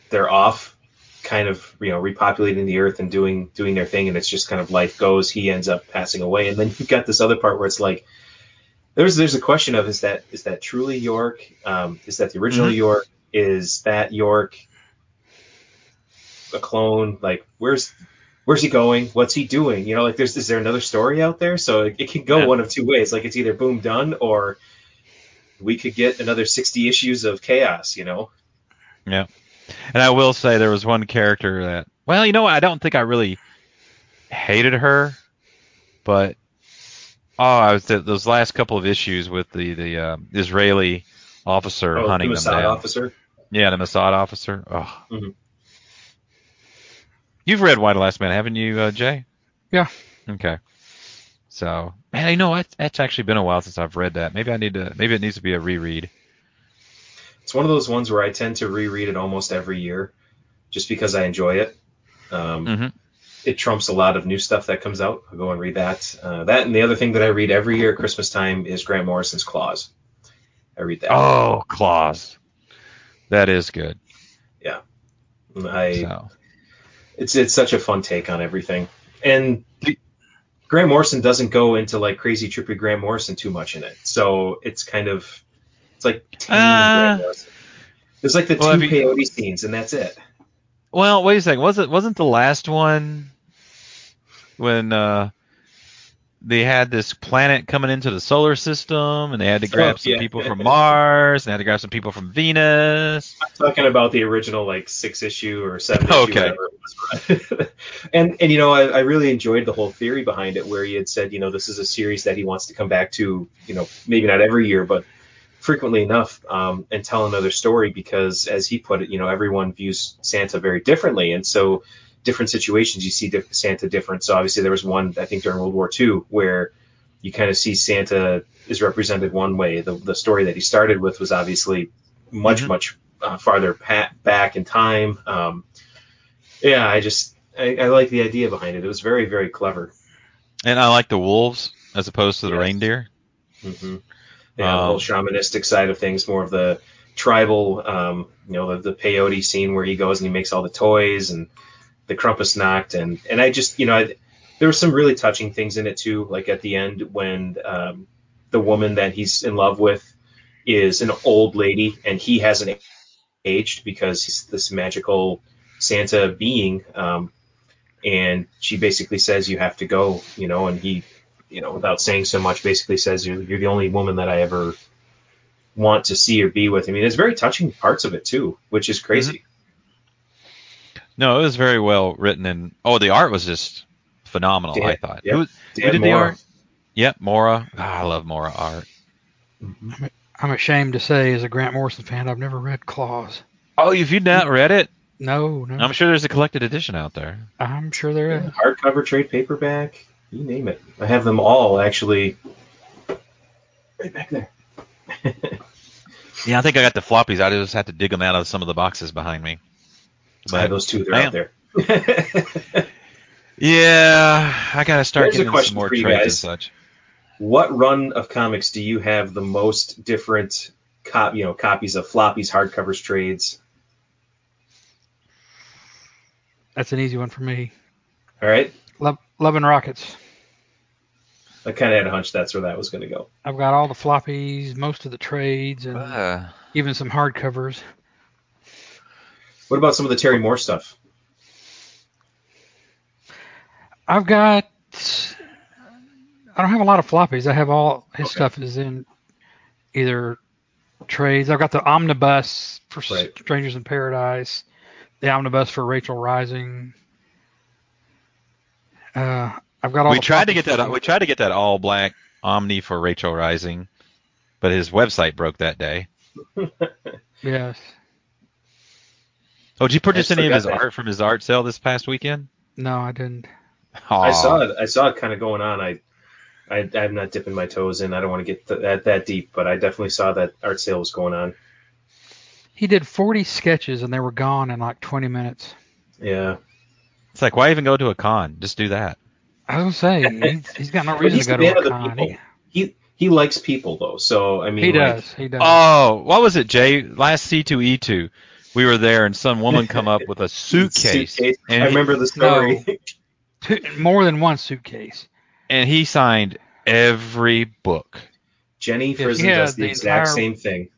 they're off kind of you know repopulating the earth and doing doing their thing and it's just kind of life goes. He ends up passing away. And then you've got this other part where it's like there's there's a question of is that is that truly Yorick? Um is that the original Mhm. Yorick is that Yorick a clone like where's where's he going? What's he doing? You know, like there's is there another story out there? So it, it can go Yeah. one of two ways. Like it's either boom done or we could get another 60 issues of chaos. You know. Yeah. And I will say there was one character that, well, you know? I don't think I really hated her, but oh, I was th- those last couple of issues with the the uh, Israeli officer Oh, hunting the them down. officer. Yeah, the Mossad officer. Oh. Mhm. You've read Y: The Last Man, haven't you, uh, Jay? Yeah. Okay. So, man, you know what? It's actually been a while since I've read that. Maybe I need to. Maybe it needs to be a reread. It's one of those ones where I tend to reread it almost every year, just because I enjoy it. Um, Mhm. It trumps a lot of new stuff that comes out. I'll go and read that. Uh, that and the other thing that I read every year at Christmas time is Grant Morrison's Klaus. I read that. Oh, Klaus. That is good. Yeah, I So. it's it's such a fun take on everything. And Grant Morrison doesn't go into like crazy trippy Grant Morrison too much in it. So it's kind of it's like Uh, Grant There's like the well, two you- peyote scenes and that's it. Well, wait a second. Was it wasn't the last one when uh they had this planet coming into the solar system and they had to grab Oh, some yeah. people from Mars and they had to grab some people from Venus. I'm talking about the original like six issue or seven issue, Okay. whatever it was. (laughs) and and you know, I, I really enjoyed the whole theory behind it, where he had said, you know, this is a series that he wants to come back to, you know, maybe not every year, but frequently enough, um, and tell another story because, as he put it, you know, everyone views Santa very differently, and so different situations you see Santa different. So obviously there was one I think during World War II where you kind of see Santa is represented one way. The the story that he started with was obviously much Mhm. much uh, farther pa- back in time. Um, yeah, I just I, I like the idea behind it. It was very very clever. And I like the wolves as opposed to the Yes. reindeer. hmm Yeah, the Um, whole shamanistic side of things, more of the tribal, um, you know, the, the peyote scene where he goes and he makes all the toys and the Krampus knocked and and I just you know I, there were some really touching things in it too, like at the end when um, the woman that he's in love with is an old lady and he hasn't aged because he's this magical Santa being, um, and she basically says you have to go, you know, and he, you know, without saying so much, basically says you're, you're the only woman that I ever want to see or be with. I mean, there's very touching parts of it too, which is crazy. No, it was very well written and oh, the art was just phenomenal. Dan- I thought. yep. Who, who Dan did the Mora. art? Yep, Mora. Ah, I love Mora art. I'm ashamed to say, as a Grant Morrison fan, I've never read Klaus. Oh, if you've not read it, No, no. I'm sure there's a collected edition out there. I'm sure there is. Hardcover, trade paperback, you name it. I have them all actually right back there. (laughs) Yeah, I think I got the floppies. I just had to dig them out of some of the boxes behind me. I have But those two. They're out there. (laughs) yeah, I gotta start Here's a getting question some more trades and such. what run of comics do you have the most different cop, you know, copies of floppies, hardcovers, trades? That's an easy one for me. All right, Love, Love and Rockets. I kind of had a hunch that's where that was going to go. I've got all the floppies, most of the trades, and Uh, even some hardcovers. What about some of the Terry Moore stuff? I've got. I don't have a lot of floppies. I have all his Okay. stuff is in either trades. I've got the omnibus for Right. Strangers in Paradise, the omnibus for Rachel Rising. Uh, I've got all. we tried to get that. We tried to get that all black Omni for Rachel Rising, but his website broke that day. (laughs) Yes. Oh, did you purchase any of his that. art from his art sale this past weekend? No, I didn't. I saw it. I saw it kind of going on. I, I, I'm not dipping my toes in. I don't want to get th- that that deep, but I definitely saw that art sale was going on. He did 40 sketches and they were gone in like 20 minutes. Yeah. It's like why even go to a con? Just do that. I was gonna say he's, (laughs) he's got no But reason he's to go the man to of a the con. people. He, He he likes people though, so I mean, he like, does. He does. Oh, what was it, Jay? Last C2E2, we were there and some woman (laughs) come up with a suitcase, suitcase. and I remember the story. (laughs) Two, more than one suitcase. and he signed every book. Jenny Yeah, Frison she does the, the exact entire- same thing.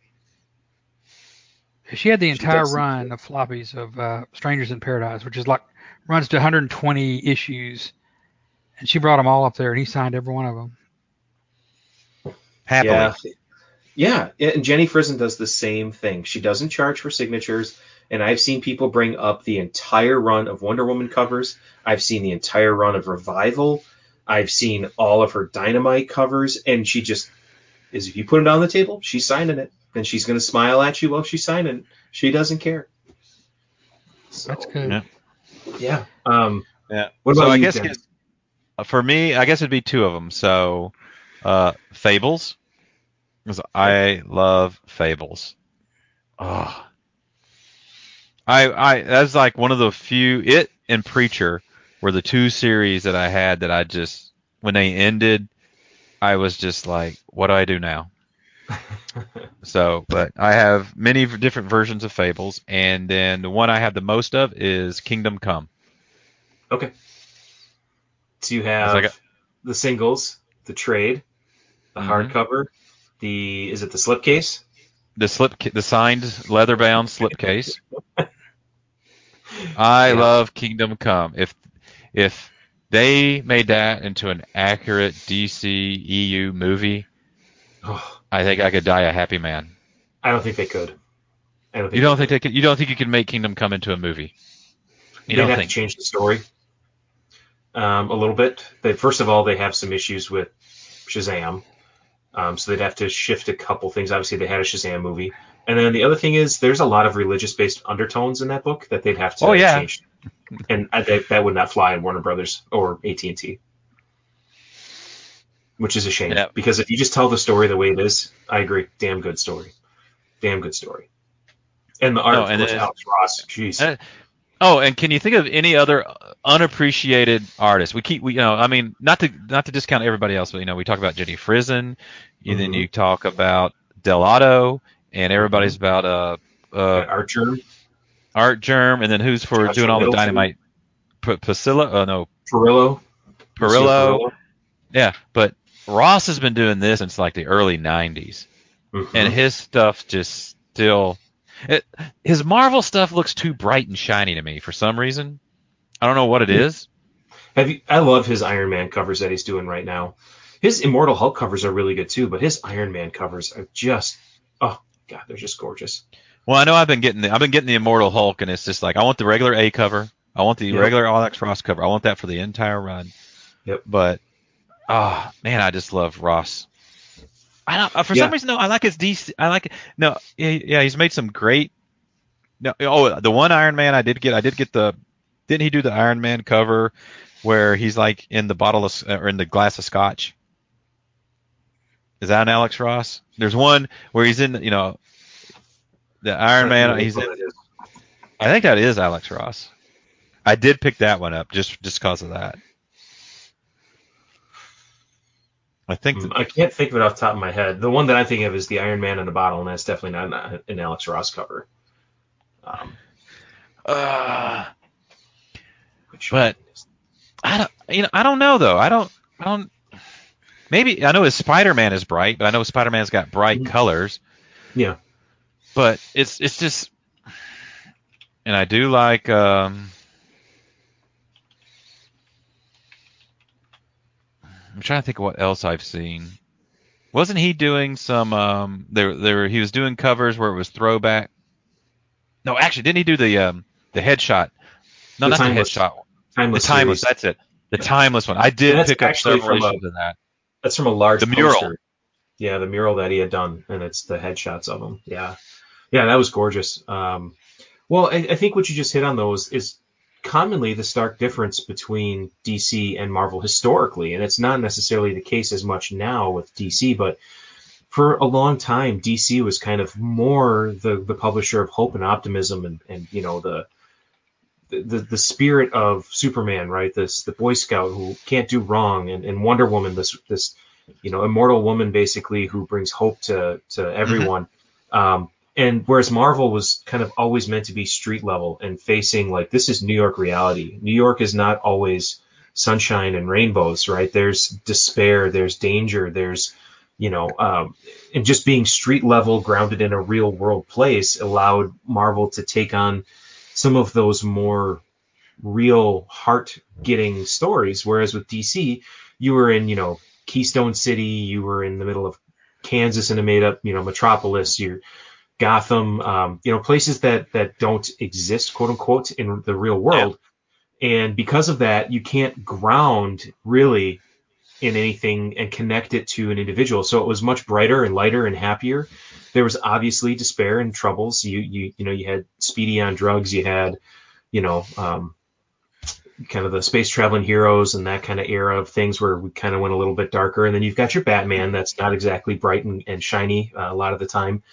She had the entire run of floppies of uh, Strangers in Paradise, which is like runs to 120 issues, and she brought them all up there, and he signed every one of them. Happily. Yeah. Yeah, yeah, and Jenny Frison does the same thing. She doesn't charge for signatures, and I've seen people bring up the entire run of Wonder Woman covers. I've seen the entire run of Revival. I've seen all of her Dynamite covers, and she just is if you put it on the table, she's signing it, and she's gonna smile at you while she's signing. it. She doesn't care. So, That's good. Yeah. Yeah. Um. Yeah. What so about I you, guess Ken? uh, for me, I guess it'd be two of them. So, uh, Fables, because I love Fables. Oh. I I that's like one of the few it and Preacher were the two series that I had that I just when they ended, I was just like, what do I do now? (laughs) So, but I have many different versions of Fables, and then the one I have the most of is Kingdom Come. Okay. So you have like a- the singles, the trade, the Mhm. hardcover, the is it the slipcase? the slip the signed leather bound slipcase. (laughs) I Yeah. love Kingdom Come. If if they made that into an accurate DC EU movie, Oh, (sighs) I think I could die a happy man. I don't think they could. I don't think You don't they think they could? You don't think you could make Kingdom Come into a movie? You They'd don't have think? to change the story um, a little bit. They, first of all, they have some issues with Shazam, um, so they'd have to shift a couple things. Obviously, they had a Shazam movie, and then the other thing is there's a lot of religious-based undertones in that book that they'd have to Oh, yeah. change, and I, that, that would not fly in Warner Brothers or AT and T, which is a shame Yeah. because if you just tell the story the way it is, I agree, damn good story, damn good story, and the art No, of and course, then- Alex Ross, jeez. Uh, Oh, and can you think of any other unappreciated artists? We keep, we, you know, I mean, not to not to discount everybody else, but you know, we talk about Jenny Frison, and then Mhm. you talk about Dell'Otto, and everybody's Mm-hmm. about uh, uh, Artgerm, Art Germ, and then who's for Joshua doing all the dynamite? P- Priscilla? Oh no, Parrillo, Parrillo. Yeah, but Ross has been doing this since like the early '90s, Mhm. and his stuff just still. It, his Marvel stuff looks too bright and shiny to me for some reason. I don't know what it is. Have you, I love his Iron Man covers that he's doing right now. His Immortal Hulk covers are really good too, but his Iron Man covers are just oh god, they're just gorgeous. Well, I know I've been getting the I've been getting the Immortal Hulk, and it's just like I want the regular A cover, I want the Yep. regular Alex Ross cover, I want that for the entire run. Yep. But, ah, man, I just love Ross. I don't uh, for Yeah. some reason though, I like his DC. I like it. No, yeah, yeah, he's made some great. No, oh, the one Iron Man I did get, I did get the. Didn't he do the Iron Man cover where he's like in the bottle of or in the glass of scotch? Is that an Alex Ross? There's one where he's in, you know, the Iron Man. He's in, I think that is Alex Ross. I did pick that one up just just because of that. I think that, I can't think of it off the top of my head. The one that I'm thinking of is the Iron Man in a bottle, and that's definitely not an, an Alex Ross cover. Um, uh, But- I don't, you know, I don't know though. I don't, I don't. Maybe I know his Spider-Man is bright, but I know Spider-Man's got bright Mhm. colors. Yeah. But it's it's just, and I do like. um I'm trying to think of what else I've seen. Wasn't he doing some? Um, there, there. He was doing covers where it was throwback. No, actually, didn't he do the um the headshot? No, The not Timeless- the headshot. timeless. The timeless. series. That's it. The timeless one. I did pick up several issues of that. That's from a large The mural. poster. Yeah, the mural that he had done, and it's the headshots of him. Yeah, yeah, that was gorgeous. Um, well, I, I think what you just hit on those is commonly the stark difference between DC and Marvel historically, and it's not necessarily the case as much now with DC, but for a long time, DC was kind of more the, the publisher of hope and optimism and, and you know, the, the, the spirit of Superman, right? This, the Boy Scout who can't do wrong and, and Wonder Woman, this, this, you know, immortal woman basically who brings hope to, to everyone. Mm-hmm. Um, and whereas Marvel was kind of always meant to be street level and facing like, this is New York reality. New York is not always sunshine and rainbows, right? There's despair, there's danger, there's, you know, um, and just being street level, grounded in a real world place, allowed Marvel to take on some of those more real heart getting stories. Whereas with DC, you were in, you know, Keystone City, you were in the middle of Kansas in a made up, you know, metropolis, you're Gotham, um, you know, places that, that don't exist, quote unquote, in the real world. Yeah. And because of that, you can't ground really in anything and connect it to an individual. So it was much brighter and lighter and happier. There was obviously despair and troubles. You you you know you had Speedy on drugs. You had you know um, kind of the space traveling heroes and that kind of era of things where we kind of went a little bit darker. And then you've got your Batman that's not exactly bright and, and shiny uh, a lot of the time.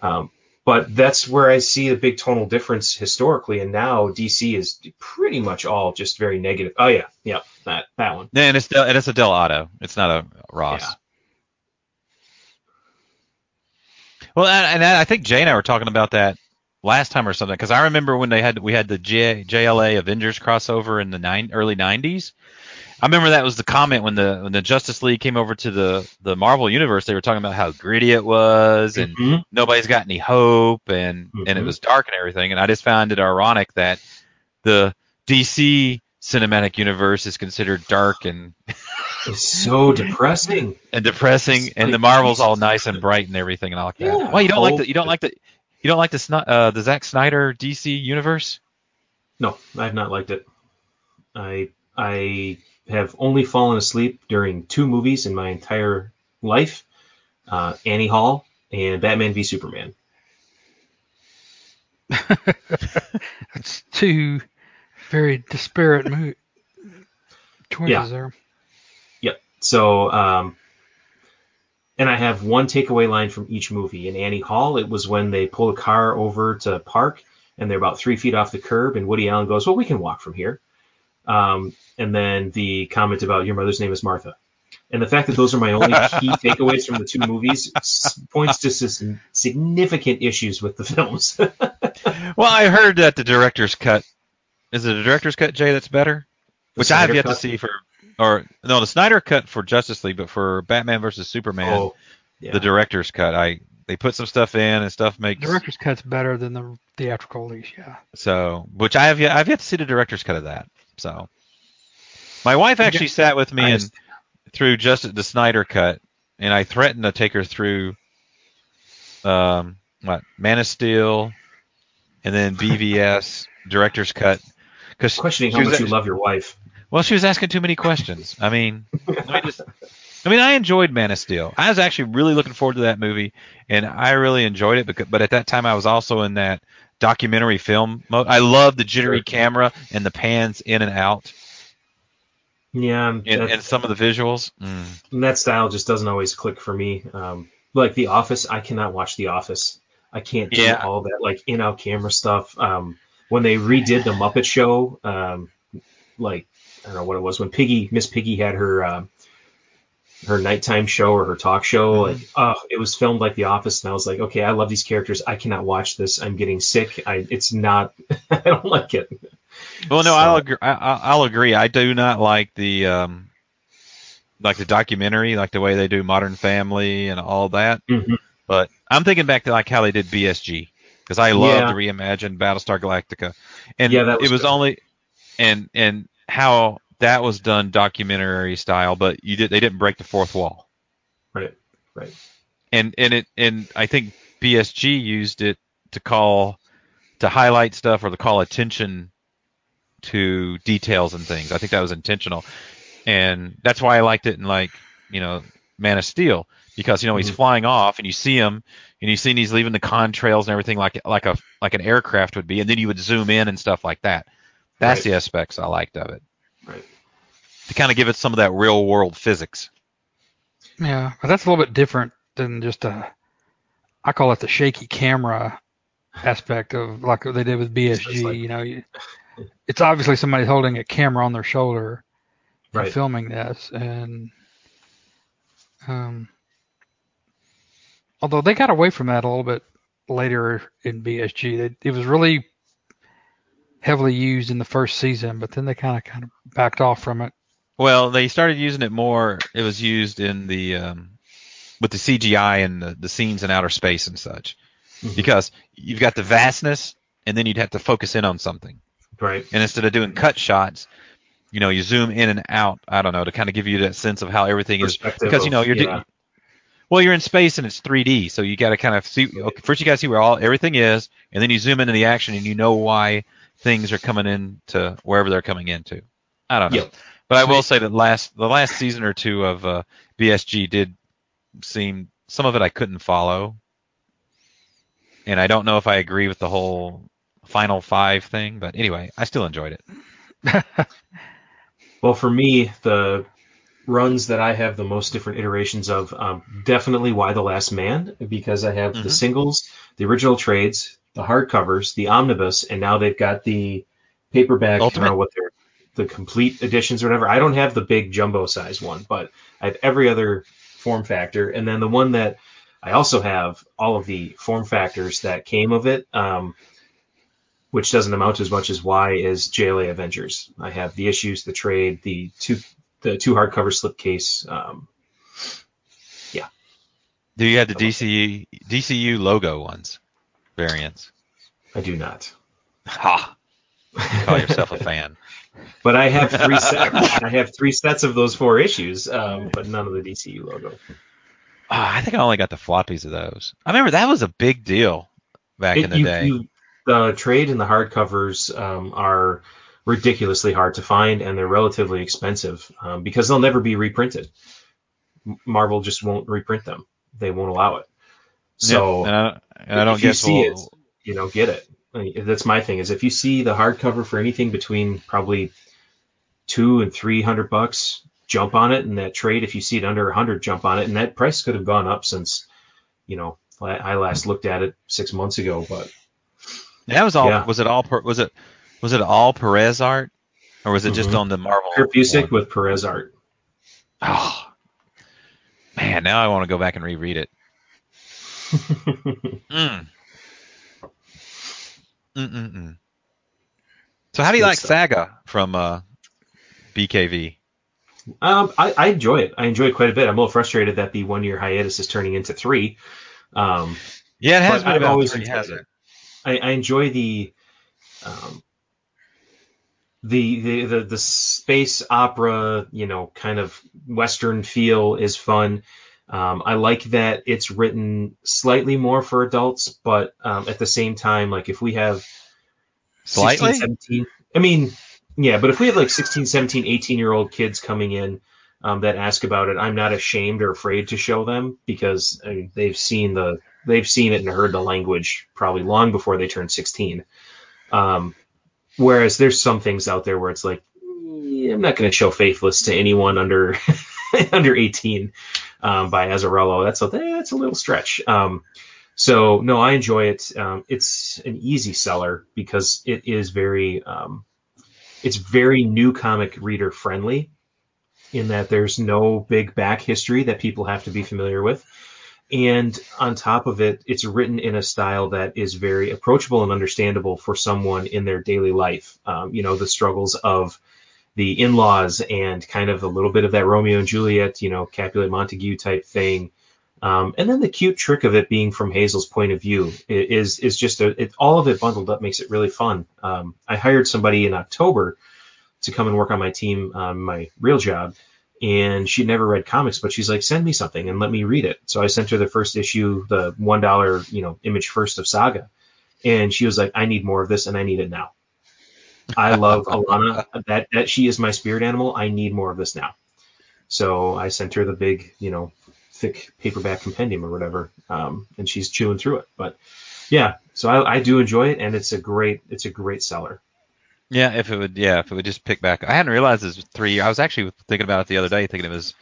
Um, but that's where I see a big tonal difference historically, and now DC is pretty much all just very negative. Oh yeah, yeah, that that one. Yeah, and it's and it's a Dell'Otto. It's not a Ross. Yeah. Well, and, and I think Jay and I were talking about that last time or something because I remember when they had we had the J, JLA Avengers crossover in the nine, early '90s, I remember that was the comment when the when the Justice League came over to the the Marvel universe. They were talking about how gritty it was, and mm-hmm. nobody's got any hope, and mm-hmm. and it mm-hmm. was dark and everything. And I just found it ironic that the DC cinematic universe is considered dark and (laughs) it's so depressing and depressing, it's and like the Marvel's all nice and bright and everything and all that. Yeah, well, you don't like the you don't like the you don't like the uh, the Zack Snyder DC universe? No, I have not liked it. I I have only fallen asleep during two movies in my entire life uh, Annie Hall and Batman v Superman. (laughs) That's two very disparate mo- choices yeah. there. Yep. So, um, and I have one takeaway line from each movie. In Annie Hall, it was when they pull a car over to park and they're about three feet off the curb, and Woody Allen goes, "Well, we can walk from here." Um, and then the comment about your mother's name is Martha. And the fact that those are my only (laughs) key takeaways from the two movies points to some significant issues with the films. (laughs) well, I heard that the director's cut is it a director's cut, Jay? That's better, the which I have yet cut? to see for or no, the Snyder cut for Justice League, but for Batman versus Superman, oh, yeah. the director's cut. I they put some stuff in and stuff makes the director's cut's better than the theatrical release, yeah. So, which I have yet I've yet to see the director's cut of that. So, my wife actually sat with me and through just the Snyder cut, and I threatened to take her through um, what Man of Steel, and then (laughs) BVS director's cut. Because questioning how much you love your wife. Well, she was asking too many questions. I mean, I, just, I mean, I enjoyed Man of Steel. I was actually really looking forward to that movie, and I really enjoyed it. Because, but at that time, I was also in that documentary film mode. I love the jittery camera and the pans in and out. Yeah, and, and some of the visuals. Mm. That style just doesn't always click for me. Um, like The Office, I cannot watch The Office. I can't do yeah. all that like in out camera stuff. Um, when they redid the Muppet Show, um, like I don't know what it was when Piggy Miss Piggy had her uh, her nighttime show or her talk show. Mm-hmm. Like, oh, it was filmed like The Office, and I was like, okay, I love these characters. I cannot watch this. I'm getting sick. I, it's not. (laughs) I don't like it. Well, no, so. I'll agree. I, will agree. I do not like the um, like the documentary, like the way they do Modern Family and all that. Mm-hmm. But I'm thinking back to like how they did BSG because I love yeah. to reimagine Battlestar Galactica, and yeah, that was it was good. only and and how that was done documentary style, but you did they didn't break the fourth wall. Right. Right. And and it and I think BSG used it to call to highlight stuff or to call attention to details and things. I think that was intentional, and that's why I liked it in like you know Man of Steel because you know he's mm-hmm. flying off and you see him and you see he's leaving the contrails and everything like like a like an aircraft would be, and then you would zoom in and stuff like that. That's Right. the aspects I liked of it. Right. To kind of give it some of that real world physics. Yeah, but that's a little bit different than just a. I call it the shaky camera aspect of like what they did with BSG. Like- you know, you, it's obviously somebody holding a camera on their shoulder Right. filming this, and um, although they got away from that a little bit later in BSG, they, it was really heavily used in the first season, but then they kind of kind of backed off from it. Well, they started using it more. It was used in the um, with the CGI and the, the scenes in outer space and such, Mhm. because you've got the vastness, and then you'd have to focus in on something. Right. And instead of doing cut shots, you know, you zoom in and out. I don't know to kind of give you that sense of how everything is Perspective because you know you're yeah. do- well you're in space and it's 3D, so you got to kind of see. Okay, first you got to see where all everything is, and then you zoom into the action and you know why things are coming into wherever they're coming into. I don't know. Yep. But I will say that last the last season or two of uh, BSG did seem some of it I couldn't follow, and I don't know if I agree with the whole Final Five thing. But anyway, I still enjoyed it. (laughs) Well, for me, the runs that I have the most different iterations of, um, definitely Y: The Last Man, because I have Mhm. the singles, the original trades, the hardcovers, the omnibus, and now they've got the paperback, I don't know what they're, the complete editions or whatever. I don't have the big jumbo size one, but I have every other form factor. And then the one that I also have all of the form factors that came of it, um, which doesn't amount to as much as Y is JLA Avengers. I have the issues, the trade, the two the two hardcover slipcase. Um, yeah. Do you have the DCU DCU logo ones variants? I do not. Ha! You call yourself a fan. (laughs) But I have three sets. I have three sets of those four issues, um, but none of the DCU logo. Ah, I think I only got the floppies of those. I remember that was a big deal back in the you- day. you- the trade and the hardcovers um, are ridiculously hard to find, and they're relatively expensive um, because they'll never be reprinted. Marvel just won't reprint them; they won't allow it. So Yeah, and I, and I don't if you see we'll, it, you know, get it. I mean, that's my thing. Is if you see the hardcover for anything between probably two and three hundred bucks, jump on it. And that trade, if you see it under a hundred, jump on it. And that price could have gone up since, you know, I last looked at it six months ago. But that was all. yeah. Was it all? Was it? Was it all Perez art, or was it just Mhm. on the Marvel? Kurt Busiek with Perez art. Oh, man! Now I want to go back and reread it. Mm. Mm-mm-mm. So how do you Good like stuff. Saga from uh, BKV? Um, I, I enjoy it. I enjoy it quite a bit. I'm a little frustrated that the one year hiatus is turning into three. Um, Yeah, it has But been I've about always three, enjoyed hasn't it. I, I enjoy the, um, the, the the the space opera, you know, kind of western feel is fun. Um, I like that it's written slightly more for adults, but um, at the same time, like if we have 16, 17, I mean, yeah, but if we have like 16, 17, 18 year old kids coming in um, that ask about it, I'm not ashamed or afraid to show them because I mean, they've seen the they've seen it and heard the language probably long before they turn 16. Um, whereas there's some things out there where it's like, "Eh, I'm not going to show Faithless to anyone under (laughs) under 18 um, by Azzarello. That's a that's a little stretch. Um, so no, I enjoy it. Um, it's an easy seller because it is very um, it's very new comic reader friendly in that there's no big back history that people have to be familiar with. And on top of it, it's written in a style that is very approachable and understandable for someone in their daily life. Um, you know, the struggles of the in-laws and kind of a little bit of that Romeo and Juliet, you know, Capulet Montague type thing. Um, and then the cute trick of it being from Hazel's point of view is is just a, it, all of it bundled up makes it really fun. Um, I hired somebody in October to come and work on my team, um, my real job, and she'd never read comics, but she's like, send me something and let me read it. So I sent her the first issue, the one dollar, you know, image first of Saga, and she was like, I need more of this and I need it now. I love Alana. That that she is my spirit animal. I need more of this now. So I sent her the big, you know, thick paperback compendium or whatever, um, and she's chewing through it. But yeah, so I, I do enjoy it, and it's a great it's a great seller. Yeah, if it would, yeah, if it would just pick back. I hadn't realized it was three. I was actually thinking about it the other day, thinking it was.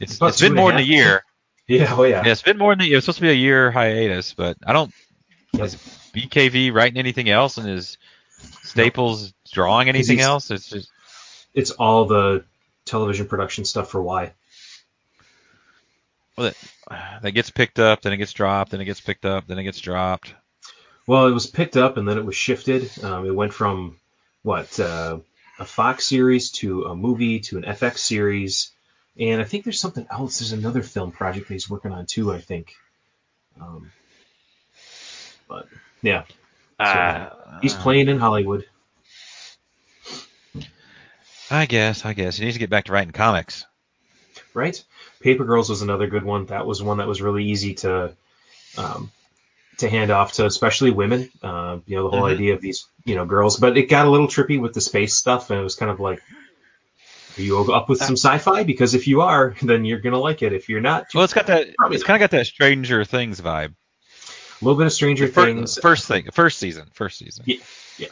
It's, About it's been a more than a year. (laughs) Yeah, oh yeah. Yeah, it's been more than. It was supposed to be a year hiatus, but I don't. Yep. Is BKV writing anything else, and is Staples drawing anything else? It's just. It's all the television production stuff for Y. Well, that, (sighs) that gets picked up, then it gets dropped, then it gets picked up, then it gets dropped. Well, it was picked up and then it was shifted. Um, it went from what uh, a Fox series to a movie to an FX series, and I think there's something else. There's another film project that he's working on too. I think. Um, but yeah, Uh, he's playing in Hollywood. I guess. I guess he needs to get back to writing comics. right? Paper Girls was another good one. That was one that was really easy to um, to hand off to, especially women. Uh, you know, the whole Mhm. idea of these, you know, girls. But it got a little trippy with the space stuff, and it was kind of like, are you up with some sci-fi? Because if you are, (laughs) then you're gonna like it. If you're not, Well, it's got that. It's kind of got that Stranger Things vibe. a little bit of Stranger Fir- Things. First thing, first season, first season. Yeah, Yeah.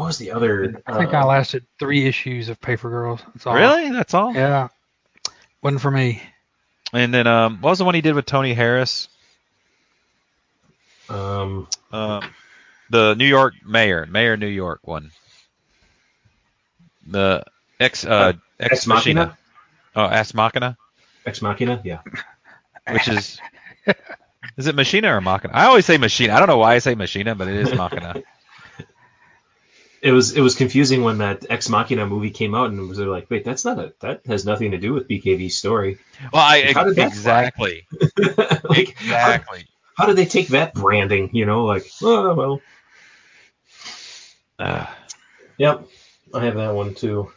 What was the other? I think uh, I lasted three issues of Paper Girls. That's all. Really? That's all. Yeah. Wasn't for me. And then, um, what was the one he did with Tony Harris? Um, Um, the New York mayor, mayor New York one. The ex, uh, ex, Ex Machina. Oh, Ex Machina, Ex Machina. Yeah. which is, is it Machina or Machina? I always say Machina. I don't know why I say Machina, but it is Machina. (laughs) It was it was confusing when that Ex Machina movie came out, and was like, wait, that's not a that has nothing to do with BKV's story. Well, I How did that exactly, (laughs) like, how, exactly. how did they take that branding? You know, like, oh well. Uh, Yep, I have that one too.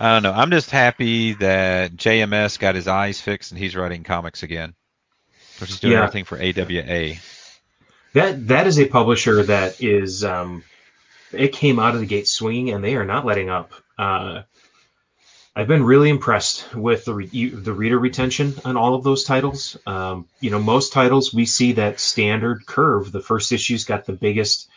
I don't know. I'm just happy that JMS got his eyes fixed and he's writing comics again, which is doing Yeah. everything for AWA. That that is a publisher that is um, it came out of the gate swinging, and they are not letting up. Uh, I've been really impressed with the re- the reader retention on all of those titles. Um, you know, most titles we see that standard curve. The first issue's got the biggest,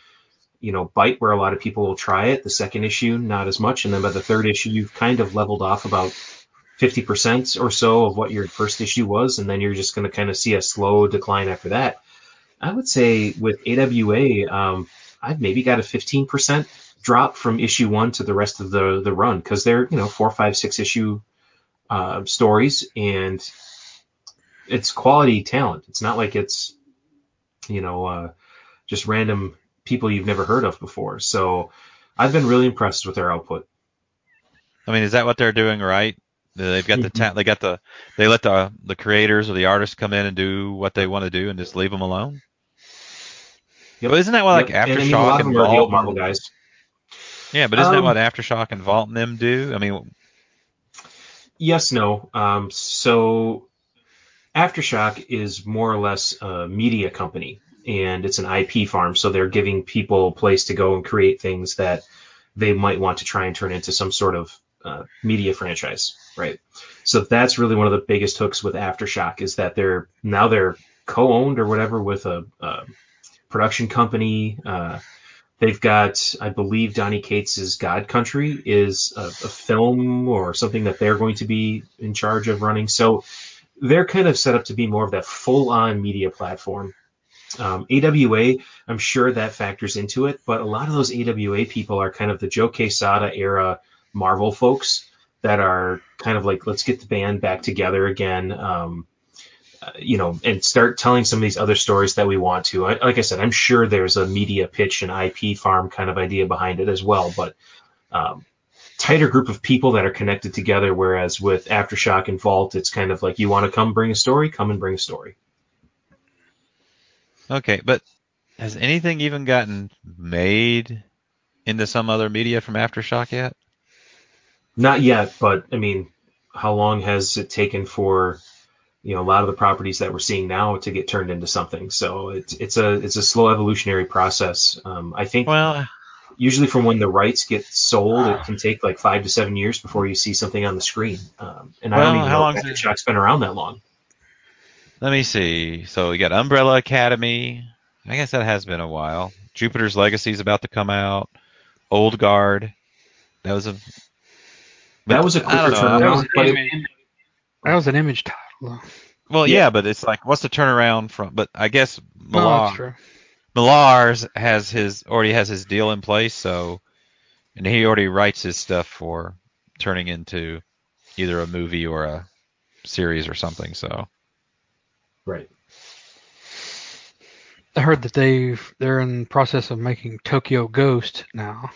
you know, bite where a lot of people will try it. The second issue, not as much, and then by the third issue, you've kind of leveled off about 50% or so of what your first issue was, and then you're just going to kind of see a slow decline after that. I would say with AWA, um, I've maybe got a 15% drop from issue one to the rest of the the run because they're you know four, five, six issue uh, stories and it's quality talent. It's not like it's you know uh, just random people you've never heard of before. So I've been really impressed with their output. I mean, is that what they're doing right? They've got the Mhm. ta- they got the they let the the creators or the artists come in and do what they want to do and just leave them alone. Well, isn't that what like Yep, and I mean, a Aftershock and them are the old Vault? Marvel guys. Yeah, but isn't that Um, what Aftershock and Vault and them do? I mean, Yes, no. Um, so Aftershock is more or less a media company, and it's an IP farm. So they're giving people a place to go and create things that they might want to try and turn into some sort of uh, media franchise, right? So that's really one of the biggest hooks with Aftershock is that they're now they're co-owned or whatever with a, a production company. Uh, They've got, I believe, Donny Cates' God Country is a, a film or something that they're going to be in charge of running. So they're kind of set up to be more of that full-on media platform. Um, AWA, I'm sure that factors into it, but a lot of those AWA people are kind of the Joe Quesada era Marvel folks that are kind of like, let's get the band back together again. Um, you know, and start telling some of these other stories that we want to. I, like I said, I'm sure there's a media pitch and IP farm kind of idea behind it as well, but um, tighter group of people that are connected together. Whereas with Aftershock and Vault, it's kind of like you want to come bring a story, come and bring a story. okay, but has anything even gotten made into some other media from Aftershock yet? Not yet, but I mean, how long has it taken for you know a lot of the properties that we're seeing now to get turned into something? So it's it's a it's a slow evolutionary process. Um, I think Well, usually from when the rights get sold, it can take like five to seven years before you see something on the screen. Um, and I don't even how know long if is it- Aftershock's been around that long. let me see. So we got Umbrella Academy. I guess that has been a while. Jupiter's Legacy is about to come out. Old Guard. That was a. That was a I don't quicker know. That turnaround, was, an image, that was an image title. Though. Well, Yeah. yeah. but it's like, what's the turnaround from? But I guess No, Millar, that's true. Millar's has his already has his deal in place, so and he already writes his stuff for turning into either a movie or a series or something. So right. I heard that they they're in the process of making Tokyo Ghost now.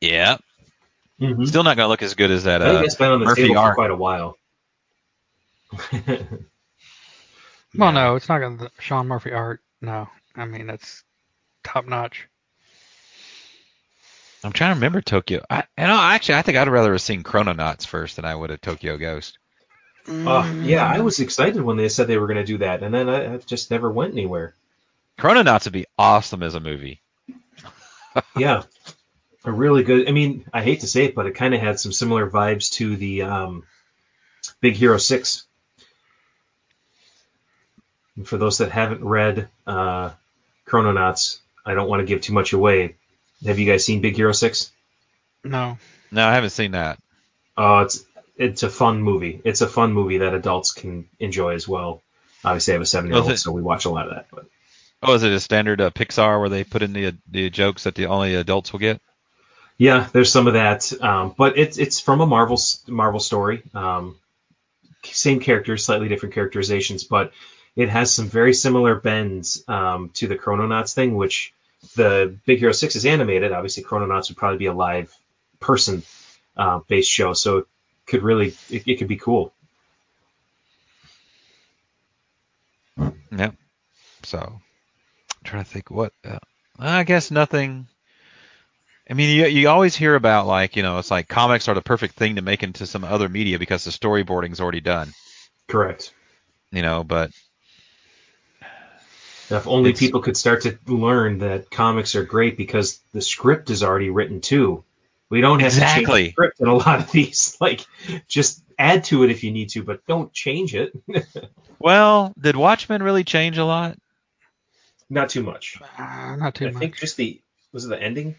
yeah, Mhm. still not gonna look as good as that. I think Uh, that's been on the Murphy table for art. quite a while. (laughs) Well, no, it's not going to Sean Murphy art. No, I mean that's top notch. I'm trying to remember Tokyo. I, and I, actually, I think I'd rather have seen Chrononauts first than I would have Tokyo Ghost. Uh, yeah, I was excited when they said they were going to do that, and then I, I just never went anywhere. Chrononauts would be awesome as a movie. (laughs) Yeah, a really good. I mean, I hate to say it, but it kind of had some similar vibes to the um, Big Hero Six. And for those that haven't read uh, Chrononauts, I don't want to give too much away. Have you guys seen Big Hero Six? No, No, I haven't seen that. Oh, it's it's a fun movie. It's a fun movie that adults can enjoy as well. Obviously, I have a seven year old, so we watch a lot of that. But Oh, is it a standard uh, Pixar where they put in the the jokes that the only adults will get? yeah, there's some of that. Um, but it's it's from a Marvel Marvel story. Um, same characters, slightly different characterizations, but it has some very similar bends um, to the Chrononauts thing, which the Big Hero Six is animated. Obviously, Chrononauts would probably be a live person uh, based show, so it could really it, it could be cool. Yeah. So, I'm trying to think what. Uh, I guess nothing. I mean, you you always hear about like you know it's like comics are the perfect thing to make into some other media because the storyboarding's already done. Correct. You know, but If only It's- people could start to learn that comics are great because the script is already written too. We don't have to change the script in a lot of (laughs) these. Like, just add to it if you need to, but don't change it. (laughs) well, did Watchmen really change a lot? Not too much. uh, not too I much. I think just the was it the ending?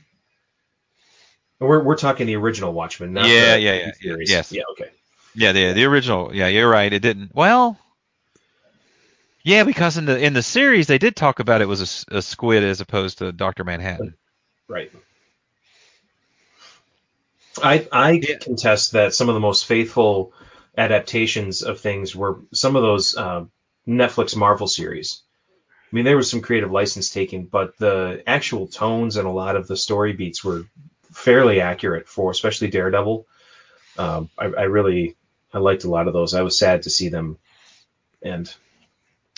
We're we're talking the original Watchmen, not Yeah, the yeah, yeah, TV series. yes. Yeah, okay. Yeah, the the original. Yeah, you're right. It didn't. Well, yeah, because in the in the series they did talk about it was a squid as opposed to Doctor Manhattan. Right. I I Yeah. contest that some of the most faithful adaptations of things were some of those uh, Netflix Marvel series. I mean, there was some creative license taken, but the actual tones and a lot of the story beats were fairly accurate for, especially Daredevil. Um, I, I really I liked a lot of those. I was sad to see them end.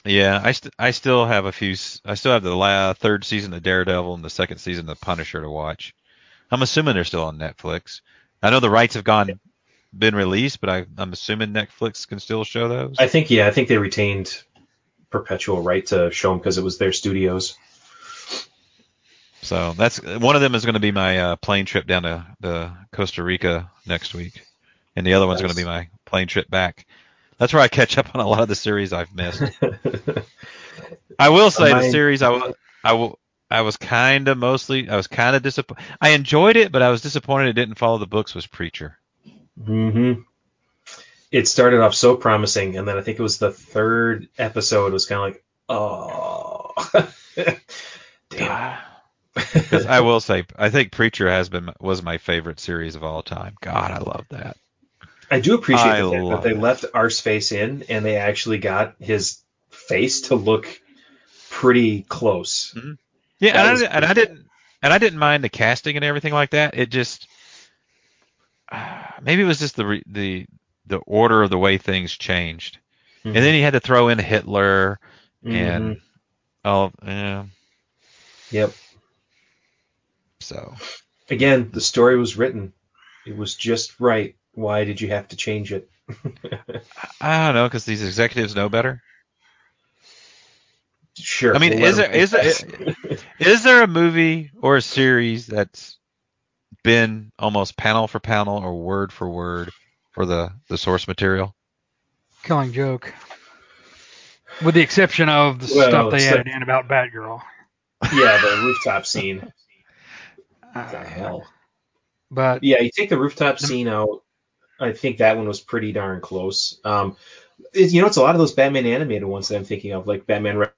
Yeah, I st- I still have a few. I still have the la- third season of Daredevil and the second season of Punisher to watch. I'm assuming they're still on Netflix. I know the rights have gone been released, but I, I'm assuming Netflix can still show those. I think yeah, I think they retained perpetual right to show them because it was their studios. So that's one of them is going to be my uh, plane trip down to the Costa Rica next week, and the other one's going to be my plane trip back. That's where I catch up on a lot of the series I've missed. (laughs) I will say the series I wa- I wa- I was kind of mostly I was kind of disappointed. I enjoyed it, but I was disappointed it didn't follow the books. Was Preacher? Mm-hmm. It started off so promising, and then I think it was the third episode was kind of like, oh, (laughs) damn. I will say I think Preacher has been was my favorite series of all time. God, I love that. I do appreciate I the fact that they it. left Arseface in, and they actually got his face to look pretty close. Yeah, That and I, was di- and I didn't and I didn't mind the casting and everything like that. It just maybe it was just the re, the the order of the way things changed, and then he had to throw in Hitler and Mhm. oh yeah, yep. so Again, the story was written. It was just right. Why did you have to change it? (laughs) I don't know because these executives know better. Sure. I mean, we'll is there- is think there- (laughs) Is there a movie or a series that's been almost panel for panel or word for word for the the source material? Killing joke. With the exception of the Well, stuff they except- added in about Batgirl. Yeah, the rooftop scene. (laughs) What the hell? But Yeah, you take the rooftop scene out. I think that one was pretty darn close. Um, it- you know, it's a lot of those Batman animated ones that I'm thinking of, like Batman Red,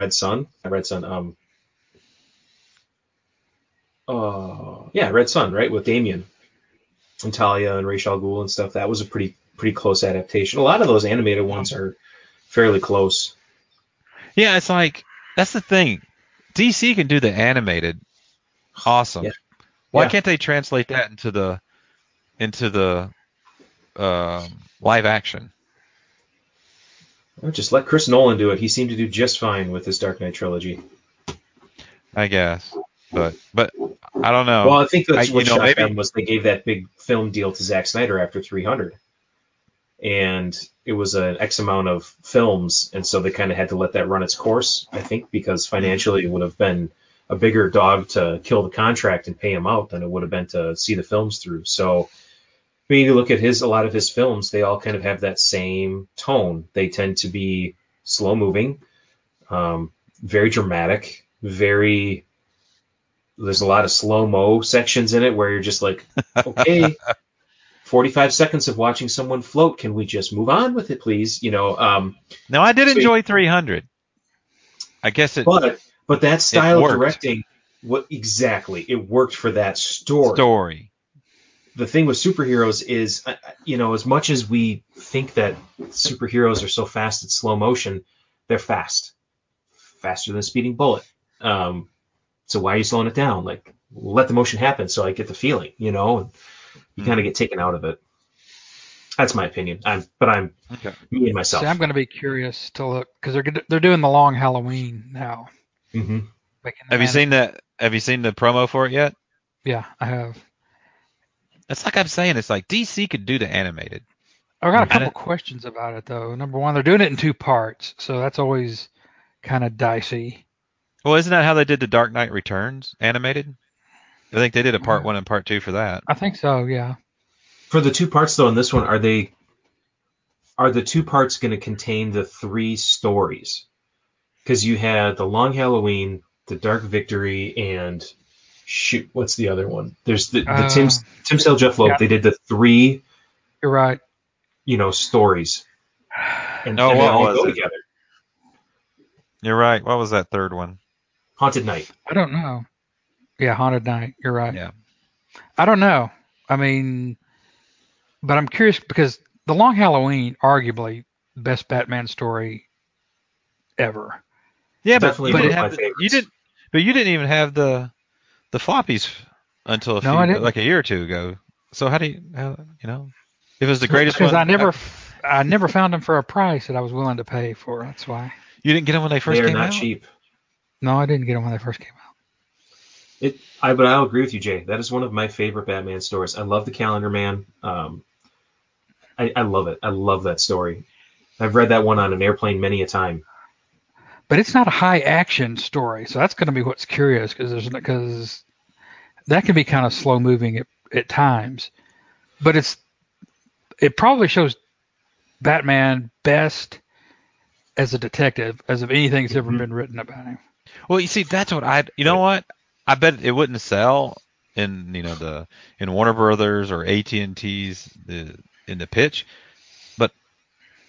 Red Sun, Red Sun. Um, uh, yeah, Red Sun, right, with Damian and Talia and Ra's al Ghul and stuff. That was a pretty pretty close adaptation. A lot of those animated ones are fairly close. Yeah, it's like that's the thing. DC can do the animated, awesome. Yeah. Why Yeah. can't they translate that into the into the um, live action? Or Just let Chris Nolan do it. He seemed to do just fine with his Dark Knight trilogy. I guess, but but I don't know. Well, I think that's I- what know, shocked maybe- them was they gave that big film deal to Zack Snyder after 300, and it was an X amount of films, and so they kind of had to let that run its course. I think because financially it would have been a bigger dog to kill the contract and pay him out than it would have been to see the films through. So when you look at his a lot of his films, they all kind of have that same tone. They tend to be slow moving, um, very dramatic, very there's a lot of slow mo sections in it where you're just like, (laughs) okay, 45 seconds of watching someone float. Can we just move on with it, please? You know, um, now I did so- enjoy 300. I guess it but but that style of directing, what exactly? It worked for that story. story. The thing with superheroes is, uh, you know, as much as we think that superheroes are so fast at slow motion, they're fast, faster than a speeding bullet. Um, so why are you slowing it down? Like, let the motion happen so I get the feeling, you know. And you Hmm. kind of get taken out of it. That's my opinion. I'm, but I'm Okay. me and myself. see, I'm going to be curious to look because they're gonna- they're doing the long Halloween now. Mm-hmm. Have you seen that? Have you seen the promo for it yet? Yeah, I have. That's like I'm saying. It's like DC could do the animated. I've got a couple questions about it though. Number one, they're doing it in two parts, so that's always kind of dicey. Well, isn't that how they did the Dark Knight Returns animated? I think they did a part one and part two for that. I think so. Yeah. For the two parts though, in this one, are they are the two parts going to contain the three stories? Because you had the Long Halloween, the Dark Victory, and shoot, what's the other one? There's the, the Uh, Tim Tim Sale Jeph Loeb. yeah. They did the three, You're right. you know, stories, and, Oh, and what was go it? together. You're right. What was that third one? Haunted Night. I don't know. Yeah, Haunted Night. You're right. Yeah. I don't know. I mean, but I'm curious because the Long Halloween, arguably the best Batman story ever. Yeah, but Definitely you one didn't of have my the, you didn't, but you didn't even have the the floppies until a few, I didn't. like a year or two ago. So how do you, how, you know, if it was the greatest because one, I never, I never found them for a price that I was willing to pay for. That's why. you didn't get them when they first They are came not out. cheap. No, I didn't get them when they first came out. It, I, but I'll agree with you, Jay. That is one of my favorite Batman stories. I love the Calendar Man. Um, I, I love it. I love that story. I've read that one on an airplane many a time. But it's not a high action story, so that's going to be what's curious because there's because that can be kind of slow moving at, at times, but it's it probably shows Batman best as a detective as of anything that's ever Mhm. been written about him. Well, you see, that's what I. You know what? I bet it wouldn't sell in you know the in Warner Brothers or AT and T's the in the pitch, but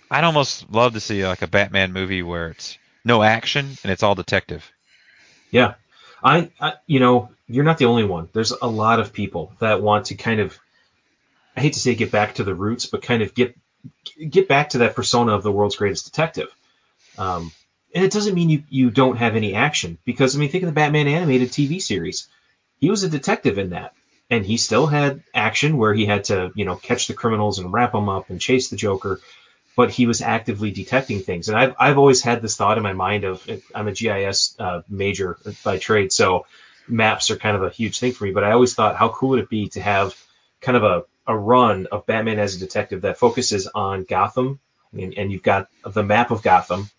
I'd almost love to see like a Batman movie where it's no action and it's all detective. Yeah, I, I, you know, you're not the only one. There's a lot of people that want to kind of, I hate to say get back to the roots, but kind of get get back to that persona of the world's greatest detective. Um, and it doesn't mean you you don't have any action because I mean think of the Batman animated TV series. He was a detective in that, and he still had action where he had to you know catch the criminals and wrap them up and chase the Joker. But he was actively detecting things, and I've I've always had this thought in my mind of I'm a GIS uh, major by trade, so maps are kind of a huge thing for me. But I always thought, how cool would it be to have kind of a, a run of Batman as a detective that focuses on Gotham, and, and you've got the map of Gotham,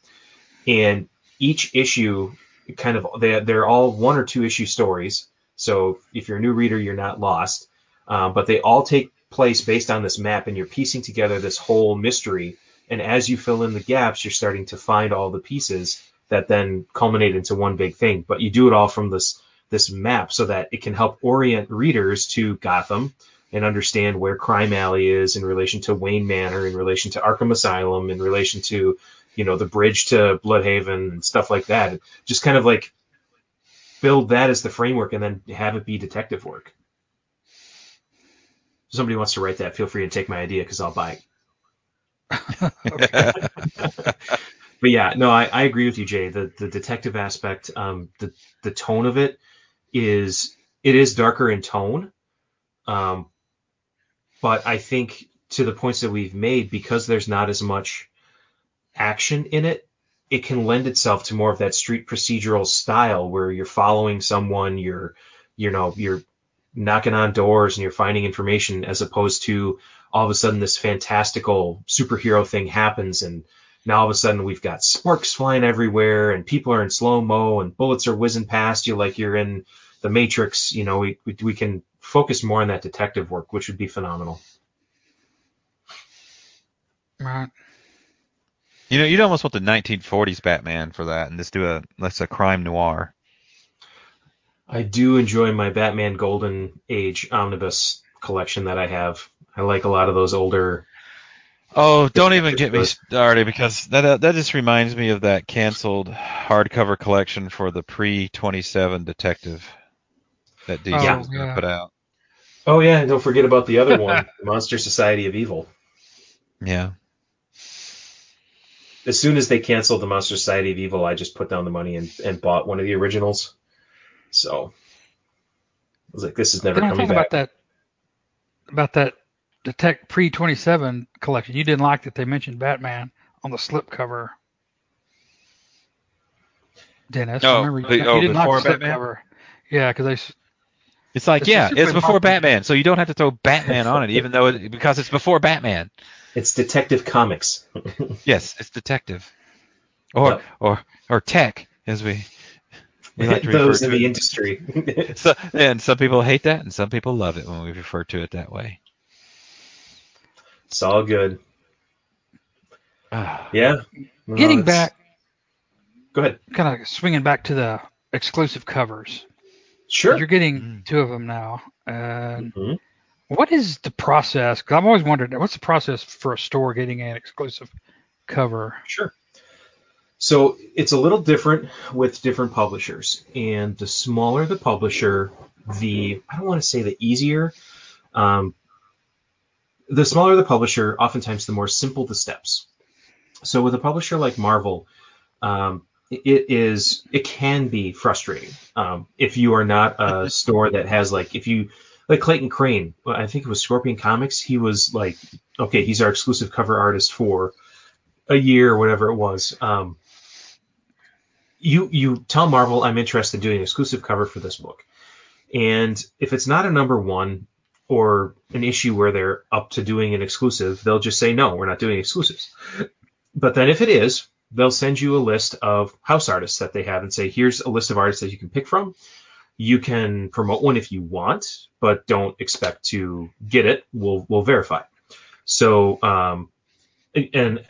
and each issue kind of they they're all one or two issue stories. So if you're a new reader, you're not lost. Um, but they all take place based on this map, and you're piecing together this whole mystery. And as you fill in the gaps, you're starting to find all the pieces that then culminate into one big thing. But you do it all from this this map so that it can help orient readers to Gotham and understand where Crime Alley is in relation to Wayne Manor, in relation to Arkham Asylum, in relation to you know the bridge to Blüdhaven and stuff like that. Just kind of like build that as the framework and then have it be detective work. If somebody wants to write that, feel free to take my idea because I'll buy it. (laughs) but yeah, no, I, I agree with you, Jay. The the detective aspect, um, the the tone of it is it is darker in tone, um, but I think to the points that we've made, because there's not as much action in it, it can lend itself to more of that street procedural style where you're following someone, you're you know you're knocking on doors and you're finding information as opposed to all of a sudden this fantastical superhero thing happens and now all of a sudden we've got sparks flying everywhere and people are in slow mo and bullets are whizzing past you like you're in the Matrix. You know, we, we, we can focus more on that detective work, which would be phenomenal. Right. You know, you'd almost want the 1940s Batman for that, and just do a let's a crime noir. I do enjoy my Batman Golden Age omnibus collection that I have. I like a lot of those older Oh, don't even get me started because that uh, that just reminds me of that canceled hardcover collection for the pre 27 detective that DC Oh, was going to yeah. put out. Oh yeah, and don't forget about the other one, (laughs) Monster Society of Evil. Yeah. As soon as they canceled the Monster Society of Evil, I just put down the money and, and bought one of the originals. So I was like, this is never coming back. about that about that Detect Pre twenty seven collection. You didn't like that they mentioned Batman on the slipcover. Dennis, Oh, remember you, the- you oh, didn't like before the Batman? slipcover. Yeah, because they It's like, It's yeah, it's before not- Batman, so you don't have to throw Batman on it, (laughs) even though it, because it's before Batman. It's Detective Comics. Yes, it's detective, or Yep. or or tech, as we we like (laughs) to Those in the it. industry. (laughs) (laughs) So, and some people hate that, and some people love it when we refer to it that way. it's all good. Ah. Yeah. No, getting it's- back, Go ahead. kind of swinging back to the exclusive covers. Sure. You're getting Mm. two of them now. And Mhm. what is the process? Because I've always wondered, what's the process for a store getting an exclusive cover? Sure. So it's a little different with different publishers, and the smaller the publisher, the I don't want to say the easier. Um, the smaller the publisher, oftentimes the more simple the steps. So with a publisher like Marvel, um, it is it can be frustrating um, if you are not a store that has like if you like Clayton Crain. I think it was Scorpion Comics. He was like, okay, he's our exclusive cover artist for a year or whatever it was. Um, you you tell Marvel I'm interested in doing an exclusive cover for this book, and if it's not a number one or an issue where they're up to doing an exclusive, they'll just say no, we're not doing exclusives. But then if it is, they'll send you a list of house artists that they have and say here's a list of artists that you can pick from. You can promote one if you want, but don't expect to get it. We'll we'll verify. So um, and-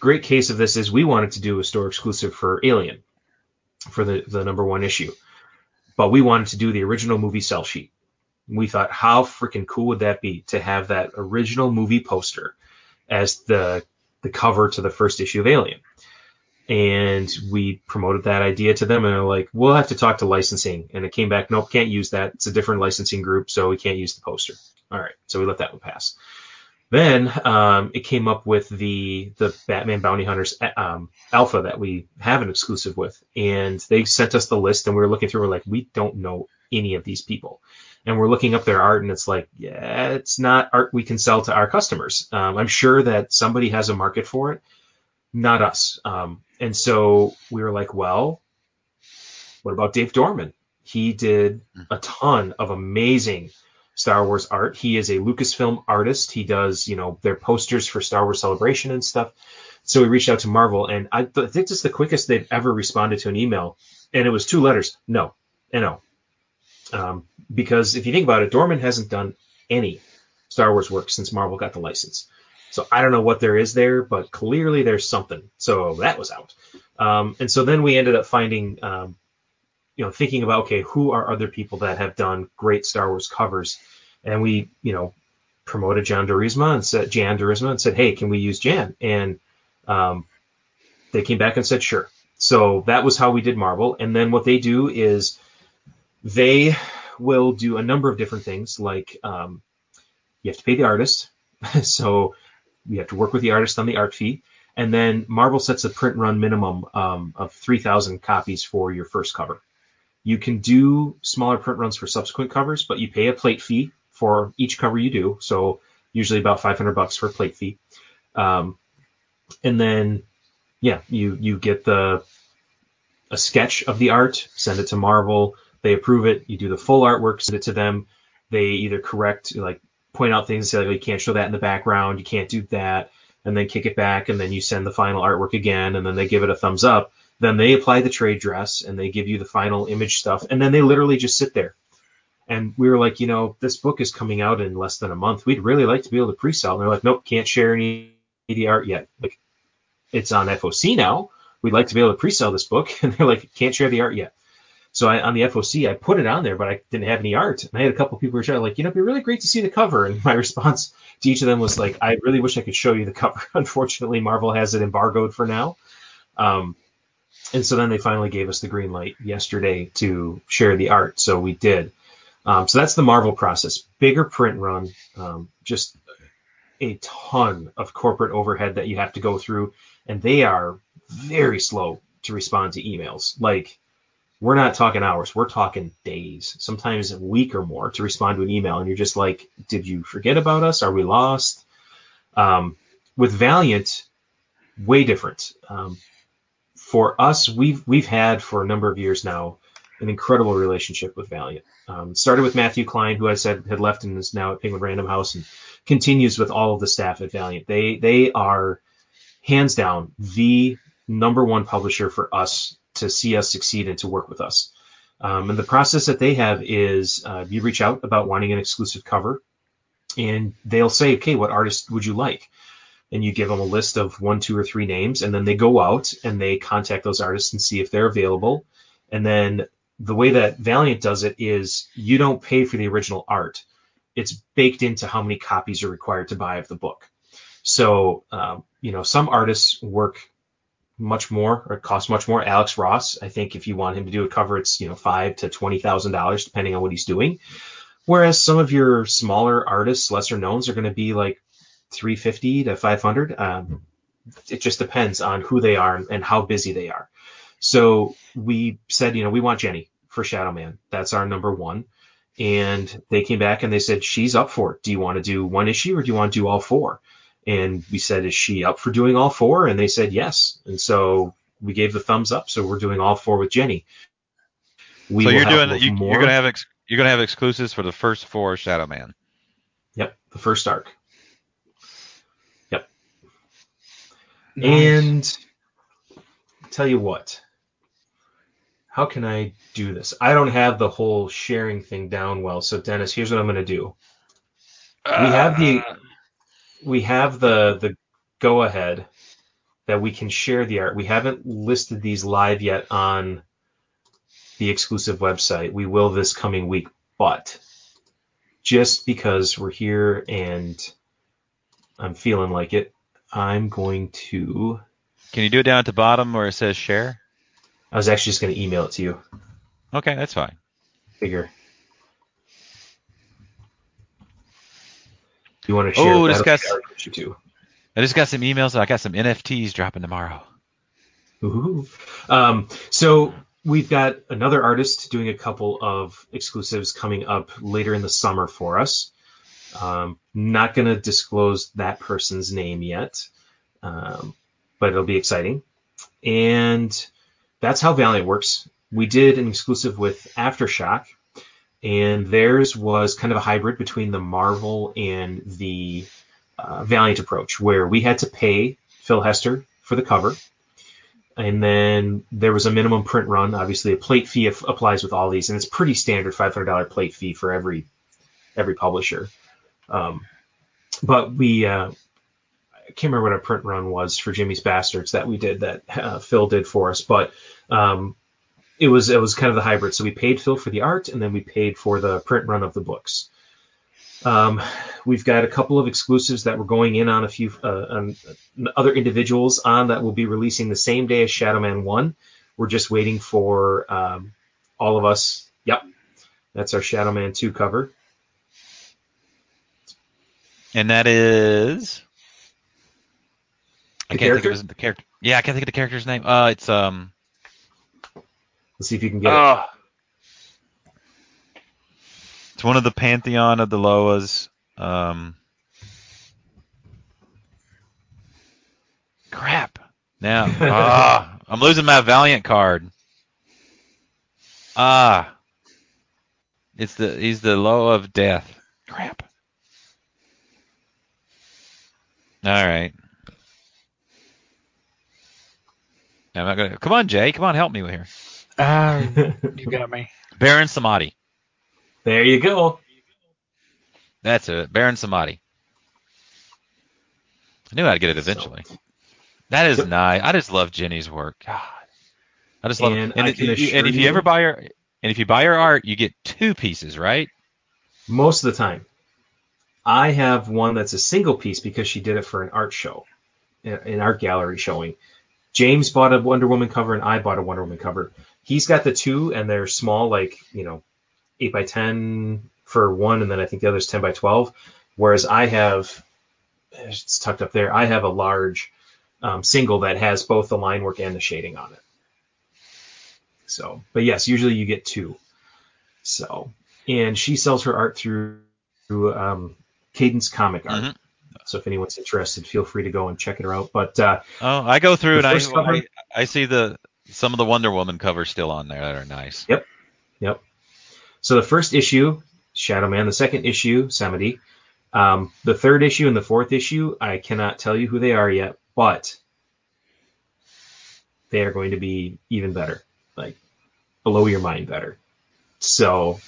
great case of this is we wanted to do a store exclusive for Alien for the, the number one issue, but we wanted to do the original movie sell sheet. We thought, how freaking cool would that be to have that original movie poster as the the cover to the first issue of Alien? And we promoted that idea to them, and they're like, "We'll have to talk to licensing." And it came back, "Nope, can't use that. It's a different licensing group, so we can't use the poster." All right, so we let that one pass. Then um, it came up with the the Batman Bounty Hunters um, alpha that we have an exclusive with, and they sent us the list, and we were looking through. We're like, we don't know any of these people, and we're looking up their art, and it's like, yeah, it's not art we can sell to our customers. Um, I'm sure that somebody has a market for it, not us. Um, and so we were like, well, what about Dave Dorman? He did a ton of amazing Star Wars art. He is a Lucasfilm artist. He does, you know, their posters for Star Wars Celebration and stuff. So we reached out to Marvel, and I, th- I think this is the quickest they've ever responded to an email, and it was two letters, no, no. Um, because if you think about it, Dorman hasn't done any Star Wars work since Marvel got the license. So I don't know what there is there, but clearly there's something. So that was out. Um, and so then we ended up finding, um, you know, thinking about okay, who are other people that have done great Star Wars covers, and we, you know, promoted John Duursema and said Jan Duursema and said, hey, can we use Jan? And um, they came back and said sure. So that was how we did Marvel. And then what they do is they will do a number of different things, like um, you have to pay the artist, (laughs) so you have to work with the artist on the art fee. And then Marvel sets a print run minimum um, of 3,000 copies for your first cover. You can do smaller print runs for subsequent covers, but you pay a plate fee for each cover you do. So usually about 500 bucks for plate fee. Um, and then, yeah, you you get the a sketch of the art, send it to Marvel, they approve it. You do the full artwork, send it to them. They either correct, like point out things, say like, you can't show that in the background, you can't do that, and then kick it back, and then you send the final artwork again, and then they give it a thumbs up. Then they apply the trade dress, and they give you the final image stuff, and then they literally just sit there. And we were like, you know, this book is coming out in less than a month. We'd really like to be able to pre-sell. And they're like, nope, can't share any of the art yet. Like, it's on FOC now. We'd like to be able to pre-sell this book, (laughs) and they're like, can't share the art yet. So I, on the FOC, I put it on there, but I didn't have any art. And I had a couple people who were like, you know, it'd be really great to see the cover. And (laughs) my response to each of them was like, I really wish I could show you the cover. (laughs) Unfortunately, Marvel has it embargoed for now. Um, and so then they finally gave us the green light yesterday to share the art. So we did. Um, so that's the Marvel process. Bigger print run, um, just a ton of corporate overhead that you have to go through, and they are very slow to respond to emails. Like we're not talking hours, we're talking days, sometimes a week or more to respond to an email, and you're just like, did you forget about us? Are we lost? Um, with Valiant, way different. Um, for us, we've we've had for a number of years now an incredible relationship with Valiant. Um, started with Matthew Klein, who I said had left and is now at Penguin Random House, and continues with all of the staff at Valiant. They they are hands down the number one publisher for us to see us succeed and to work with us. Um, and the process that they have is uh, you reach out about wanting an exclusive cover, and they'll say, okay, what artist would you like? And you give them a list of one, two, or three names, and then they go out and they contact those artists and see if they're available. And then the way that Valiant does it is you don't pay for the original art. It's baked into how many copies are required to buy of the book. So, um, you know, some artists work much more or cost much more. Alex Ross, I think if you want him to do a cover, it's, you know, five to twenty thousand dollars depending on what he's doing. Whereas some of your smaller artists, lesser knowns, are going to be like 350 to 500. Um, it just depends on who they are and how busy they are. So we said, you know, we want Jenny for Shadow Man. That's our number one. And they came back and they said, she's up for it. Do you want to do one issue or do you want to do all four? And we said, is she up for doing all four? And they said, yes. And so we gave the thumbs up. So we're doing all four with Jenny. We so you're doing, you, are going to have, ex, you're going to have exclusives for the first four Shadow Man. Yep. The first arc. Nice. And tell you what, how can I do this? I don't have the whole sharing thing down well. So Dennis, here's what I'm going to do. Uh, we have the we have the the go ahead that we can share the art. We haven't listed these live yet on the exclusive website. We will this coming week, but just because we're here and I'm feeling like it, I'm going to. Can you do it down at the bottom where it says share? I was actually just going to email it to you. Okay, that's fine. Figure. You want to share? Oh, just got. I just got some emails. I got some NFTs dropping tomorrow. Ooh. Um, so we've got another artist doing a couple of exclusives coming up later in the summer for us. Um, not going to disclose that person's name yet, um, but it'll be exciting. And that's how Valiant works. We did an exclusive with Aftershock, and theirs was kind of a hybrid between the Marvel and the uh, Valiant approach, where we had to pay Phil Hester for the cover, and then there was a minimum print run. Obviously, a plate fee applies with all these, and it's pretty standard $500 plate fee for every every publisher. Um, but we uh, can't remember what our print run was for Jimmy's Bastards that we did that uh, Phil did for us, but um, it was it was kind of the hybrid. So we paid Phil for the art, and then we paid for the print run of the books. Um, we've got a couple of exclusives that we're going in on a few uh, on other individuals on that will be releasing the same day as Shadowman One. We're just waiting for um, all of us. Yep, that's our Shadowman Two cover. And that is. I can't think of the character. Yeah, I can't think of the character's name. Uh, it's um. Let's see if you can get it. Oh. It's one of the pantheon of the Loas. Um. Crap. Now, (laughs) ah, I'm losing my Valiant card. Ah. It's the he's the low of death. Crap. All right. I'm not gonna. Come on, Jay. Come on, help me here. Uh, (laughs) you got me. Baron Samedi. there you go. That's it. Baron Samedi. I knew I'd get it eventually. That is nice. I just love Jenny's work. God. I just love And it. And, I it- can you- and if you, you- ever buy her and if you buy her art, you get two pieces, right? Most of the time. I have one that's a single piece because she did it for an art show, an art gallery showing. James bought a Wonder Woman cover and I bought a Wonder Woman cover. He's got the two and they're small, like, you know, 8 by 10 for one, and then I think the other's 10 by 12. Whereas I have, it's tucked up there, I have a large um, single that has both the line work and the shading on it. So, but yes, usually you get two. So, and she sells her art through, through um, Cadence Comic Art. Mhm. So if anyone's interested, feel free to go and check it out. But uh, Oh, I go through and I, cover? I I see the some of the Wonder Woman covers still on there that are nice. Yep. Yep. So the first issue, Shadow Man. The second issue, Samedi. Um, the third issue and the fourth issue, I cannot tell you who they are yet, but they are going to be even better, like below your mind better. So.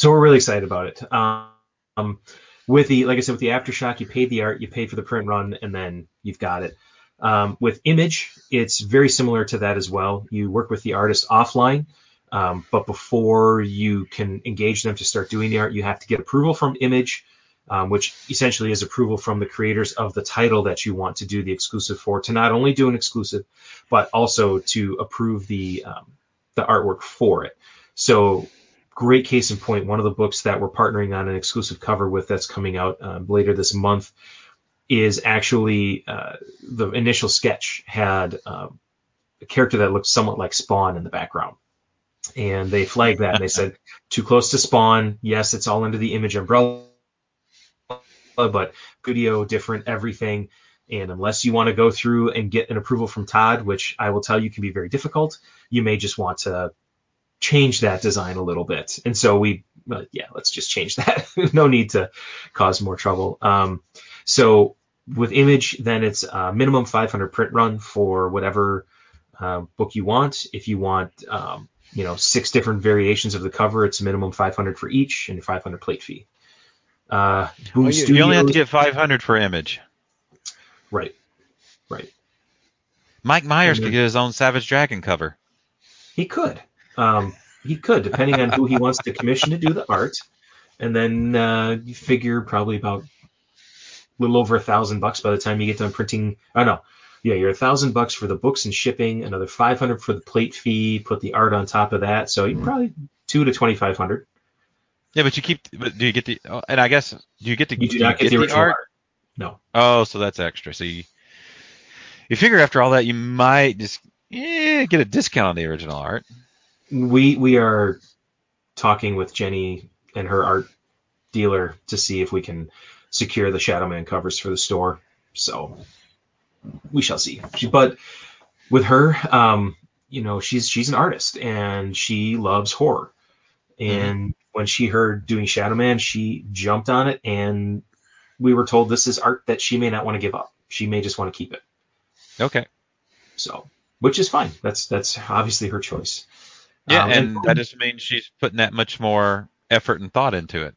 So we're really excited about it. Um, with the, like I said, with the aftershock, you paid the art, you paid for the print run, and then you've got it. Um, with Image, it's very similar to that as well. You work with the artist offline, um, but before you can engage them to start doing the art, you have to get approval from Image, um, which essentially is approval from the creators of the title that you want to do the exclusive for, to not only do an exclusive, but also to approve the um, the artwork for it. So, great case in point. One of the books that we're partnering on an exclusive cover with that's coming out um, later this month is actually uh, the initial sketch had um, a character that looked somewhat like Spawn in the background. And they flagged that and they said, too close to Spawn. Yes, it's all under the image umbrella, but video, different, everything. And unless you want to go through and get an approval from Todd, which I will tell you can be very difficult, you may just want to change that design a little bit. And so we, well, yeah, let's just change that. (laughs) no need to cause more trouble. Um, so with image, then it's a minimum 500 print run for whatever uh, book you want. If you want, um, you know, six different variations of the cover, it's minimum 500 for each and 500 plate fee. Uh, Boom Well, you, you only have to get 500 for Image. right, right. Mike Myers And could get his own Savage Dragon cover. He could. Um, he could, depending on who he wants to commission to do the art. And then uh, you figure probably about a little over a thousand bucks by the time you get done printing. Oh no, yeah, you're a thousand bucks for the books and shipping, another five hundred for the plate fee, put the art on top of that. So you probably two to twenty five hundred. Yeah, but you keep. But do you get the? oh, And I guess do you get the? You do you not get, the original art? art. No. Oh, so that's extra. So you, you figure after all that, you might just eh, get a discount on the original art. We we are talking with Jenny and her art dealer to see if we can secure the Shadowman covers for the store. So we shall see. She, but with her, um, you know, she's she's an artist and she loves horror. And when she heard doing Shadowman, she jumped on it, and we were told this is art that she may not want to give up. She may just want to keep it. Okay. So, which is fine. That's that's obviously her choice. Yeah, Um, and that just means she's putting that much more effort and thought into it.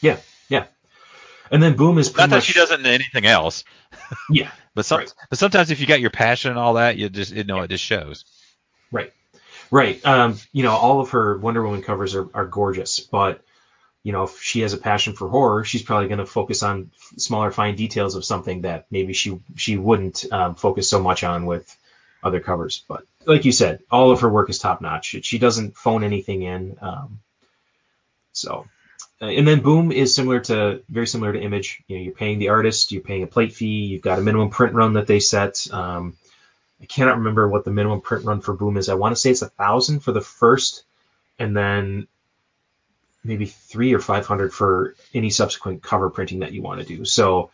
Yeah, yeah. And then Boom is Not that much she doesn't in anything else, (laughs) yeah, (laughs) but some, Right. but sometimes if you got your passion and all that, you just you know it just shows. Right. Right. Um, you know, all of her Wonder Woman covers are, are gorgeous, but you know, if she has a passion for horror, she's probably going to focus on smaller, fine details of something that maybe she she wouldn't um, focus so much on with other covers. But like you said, all of her work is top notch. She, doesn't phone anything in. Um, so, uh, and then Boom is similar to very similar to Image. You know, you're paying the artist, you're paying a plate fee, you've got a minimum print run that they set. Um, I cannot remember what the minimum print run for Boom is. I want to say it's a thousand for the first, and then maybe three or five hundred for any subsequent cover printing that you want to do. So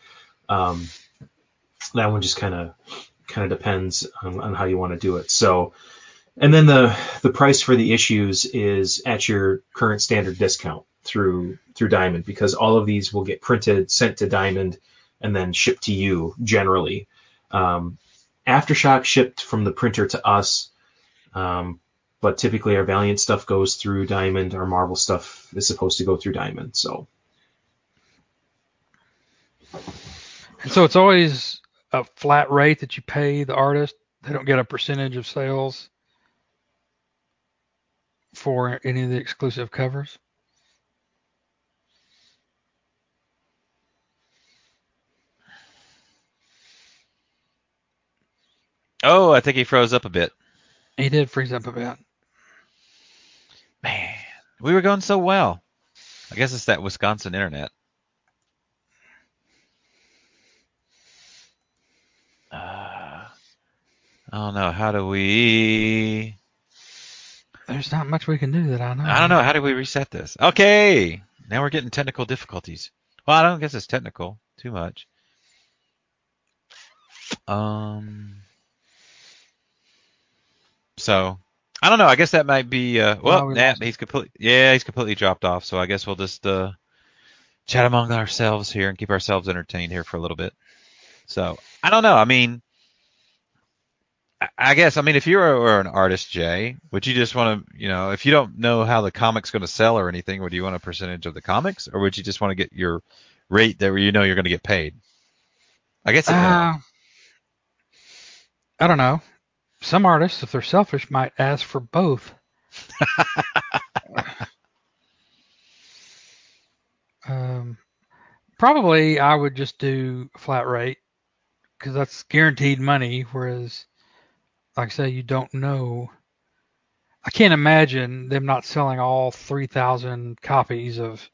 um, that one just kind of kind of depends on, on how you want to do it. So and then the the price for the issues is at your current standard discount through through Diamond because all of these will get printed, sent to Diamond, and then shipped to you generally. Um, Aftershock shipped from the printer to us, um, but typically our Valiant stuff goes through Diamond. Our Marvel stuff is supposed to go through Diamond. So so it's always a flat rate that you pay the artist. They don't get a percentage of sales for any of the exclusive covers. Oh, I think he froze up a bit. He did freeze up a bit. Man, we were going so well. I guess it's that Wisconsin internet. Uh, I don't know. How do we? There's not much we can do that I know. I don't know. How do we reset this? Okay, now we're getting technical difficulties. Well, I don't guess it's technical too much. Um. So I don't know. I guess that might be. Uh, well, No, nah, he's completely. Yeah, he's completely dropped off. So I guess we'll just uh, chat among ourselves here and keep ourselves entertained here for a little bit. So I don't know. I mean, I- guess I mean if you were an artist, Jay, would you just want to, you know, if you don't know how the comic's going to sell or anything, would you want a percentage of the comics, or would you just want to get your rate that you know you're going to get paid? I guess. It, Uh, I don't know. Some artists, if they're selfish, might ask for both. (laughs) um, probably I would just do flat rate because that's guaranteed money. Whereas, like I say, you don't know. I can't imagine them not selling all 3,000 copies of.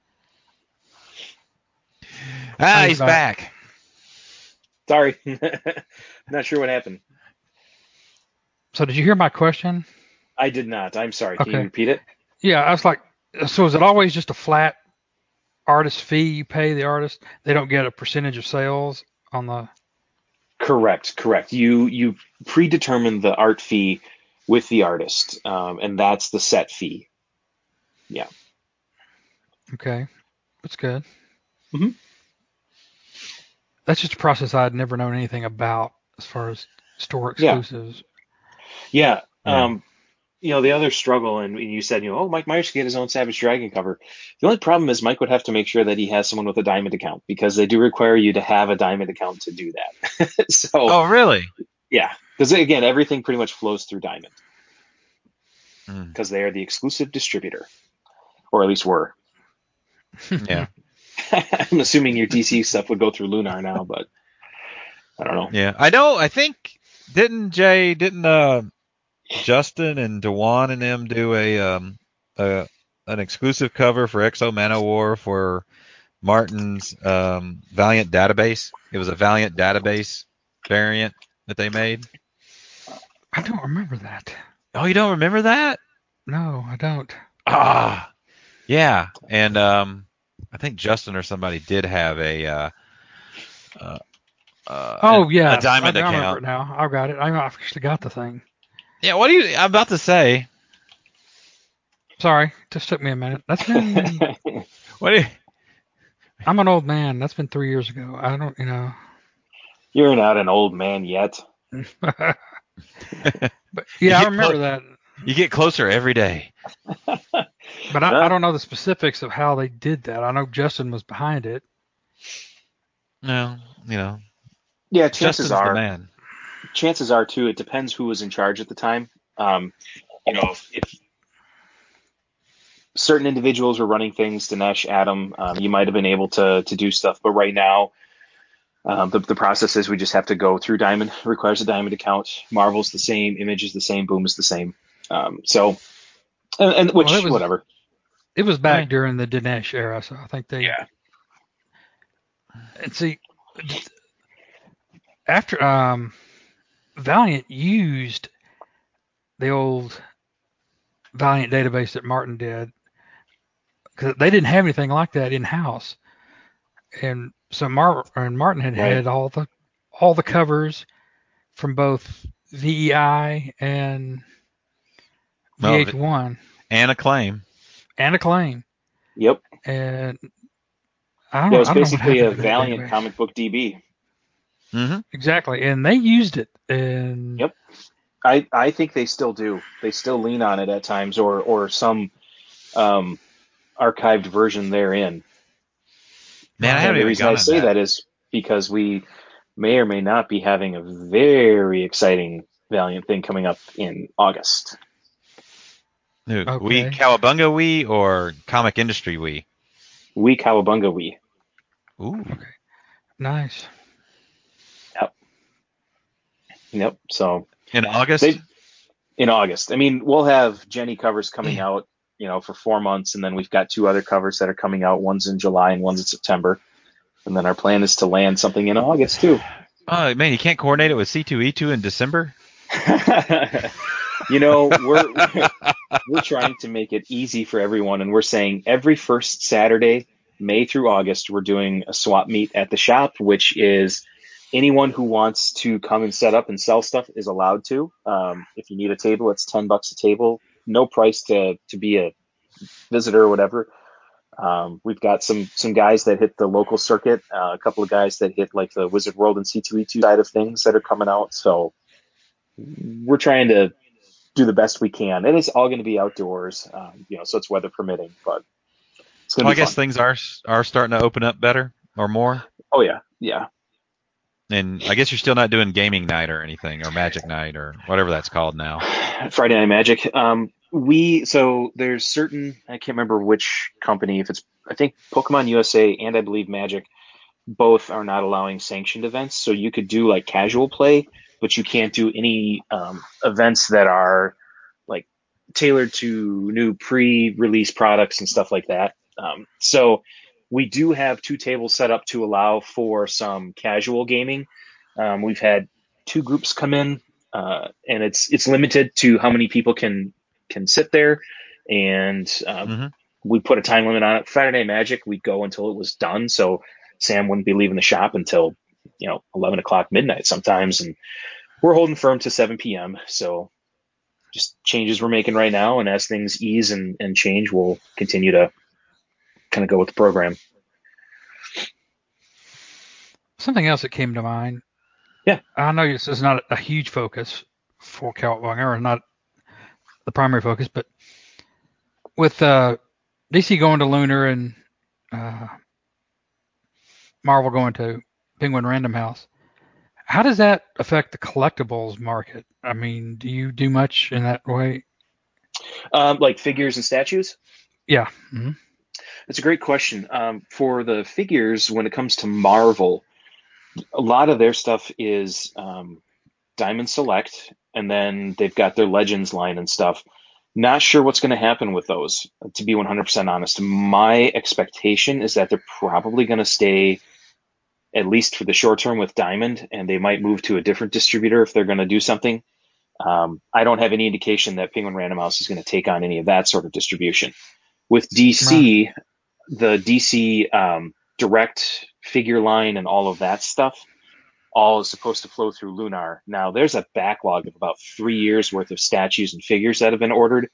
ah, he's he's back. back. Sorry, (laughs) not sure what happened. So, did you hear my question? I did not. I'm sorry. Can you repeat it? Yeah, I was like, so is it always just a flat artist fee you pay the artist? They don't get a percentage of sales on the. Correct, correct. You you predetermine the art fee with the artist, um, and that's the set fee. Yeah. Okay, that's good. Mhm. That's just a process I'd never known anything about as far as store Yeah. exclusives. Yeah. Yeah. Um, you know, the other struggle, and you said, you know, oh, Mike Myers can get his own Savage Dragon cover. The only problem is Mike would have to make sure that he has someone with a diamond account because they do require you to have a diamond account to do that. (laughs) so, Oh, really? yeah, because again, everything pretty much flows through Diamond Mm. because they are the exclusive distributor, or at least were. (laughs) Yeah. (laughs) I'm assuming your DC stuff would go through Lunar now, but I don't know. Yeah, I know. I think didn't Jay didn't uh Justin and Dewan and them do a um a an exclusive cover for X-O Manowar for Martin's um Valiant database. It was a Valiant database variant that they made. I don't remember that. Oh, you don't remember that? No, I don't. Ah, yeah. And um, I think Justin or somebody did have a uh, uh, uh Oh a- yeah, a diamond I, I remember account. it now. I've got it. I actually got the thing. Yeah, what do you? I'm about to say. Sorry, just took me a minute. That's been. (laughs) What do you? I'm an old man. That's been three years ago. I don't, you know. You're not an old man yet. (laughs) but yeah, You I get remember clo- that. You get closer every day. (laughs) But I, I don't know the specifics of how they did that. I know Justin was behind it. No, you know, Yeah, chances chances the are, man. Chances are too. It depends who was in charge at the time. Um, you know, if, if certain individuals were running things, Dinesh, Adam, um, you might have been able to to do stuff. But right now, um, the the process is we just have to go through Diamond. It requires a Diamond account. Marvel's the same, Image is the same, Boom is the same. Um, so, and, and which Well, it was- whatever. It was back Right. during the Dinesh era, so I think they Yeah. and see after um Valiant used the old Valiant database that Martin did because they didn't have anything like that in house, and so Mar and Martin had Right. had all the all the covers from both VEI and VH1 And Acclaim and Acclaim, Yep. and I don't Yeah, know. it was I don't know what basically a happened to that Valiant comic book DB. Hmm Exactly, and they used it, and Yep. I, I think they still do. They still lean on it at times, or or some um, archived version therein. Man, I haven't the reason gone I say that. that is because we may or may not be having a very exciting Valiant thing coming up in August. Who, Okay. We Cowabunga we or comic industry we? We Cowabunga we. Ooh. nice. Yep. So In August? They- in August, I mean, we'll have Jenny covers coming mm. out, you know, for four months, and then we've got two other covers that are coming out. One's in July and one's in September. And then our plan is to land something in August too. oh man, you can't coordinate it with C2E2 in December? (laughs) you know, we're (laughs) we're trying to make it easy for everyone, and we're saying every first Saturday, May through August, we're doing a swap meet at the shop, which is anyone who wants to come and set up and sell stuff is allowed to. Um, if you need a table, it's ten bucks a table, no price to to be a visitor or whatever. Um, we've got some some guys that hit the local circuit, uh, a couple of guys that hit like the Wizard World and C2E2 side of things that are coming out. So we're trying to do the best we can, and it's all going to be outdoors, um, you know, so it's weather permitting. But it's going Well, to I guess fun. things are are starting to open up better or more. Oh yeah, yeah. And I guess you're still not doing gaming night or anything or magic night or whatever that's called now. Friday Night Magic. Um, we so there's certain I can't remember which company. If it's I think Pokemon USA and I believe Magic, both are not allowing sanctioned events. So you could do like casual play, but you can't do any um, events that are like tailored to new pre-release products and stuff like that. Um, so we do have two tables set up to allow for some casual gaming. Um, we've had two groups come in uh, and it's it's limited to how many people can can sit there, and um, Mhm. we put a time limit on it. Friday Night Magic, we'd go until it was done, so Sam wouldn't be leaving the shop until you know 11 o'clock midnight sometimes, and we're holding firm to 7 p.m. So just changes we're making right now, and as things ease and, and change, we'll continue to kind of go with the program. Something else that came to mind. Yeah. I know this is not a huge focus for Cowabunga, or not the primary focus, but with uh, DC going to Lunar and uh, Marvel going to Penguin Random House, how does that affect the collectibles market? I mean, do you do much in that way? Um, like figures and statues. Yeah. hmm That's a great question. Um, for the figures, when it comes to Marvel, a lot of their stuff is um, Diamond Select, and then they've got their Legends line and stuff. Not sure what's going to happen with those, to be 100% honest. My expectation is that they're probably going to stay, at least for the short term, with Diamond, and they might move to a different distributor if they're going to do something. Um, I don't have any indication that Penguin Random House is going to take on any of that sort of distribution. With DC, the DC um, direct figure line and all of that stuff, all is supposed to flow through Lunar. Now, there's a backlog of about three years worth of statues and figures that have been ordered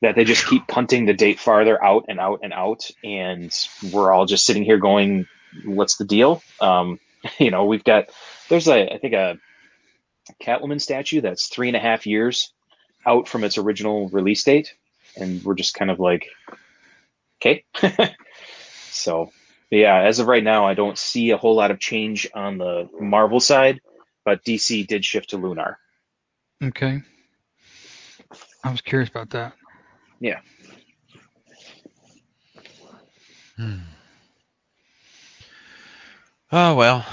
that they just keep punting the date farther out and out and out. And we're all just sitting here going, what's the deal? Um, (laughs) you know, we've got, there's a, I think a Catwoman statue that's three and a half years out from its original release date. And we're just kind of like, okay. (laughs) so yeah, as of right now, I don't see a whole lot of change on the Marvel side, but DC did shift to Lunar. Okay. I was curious about that. Yeah. Hmm. Oh well.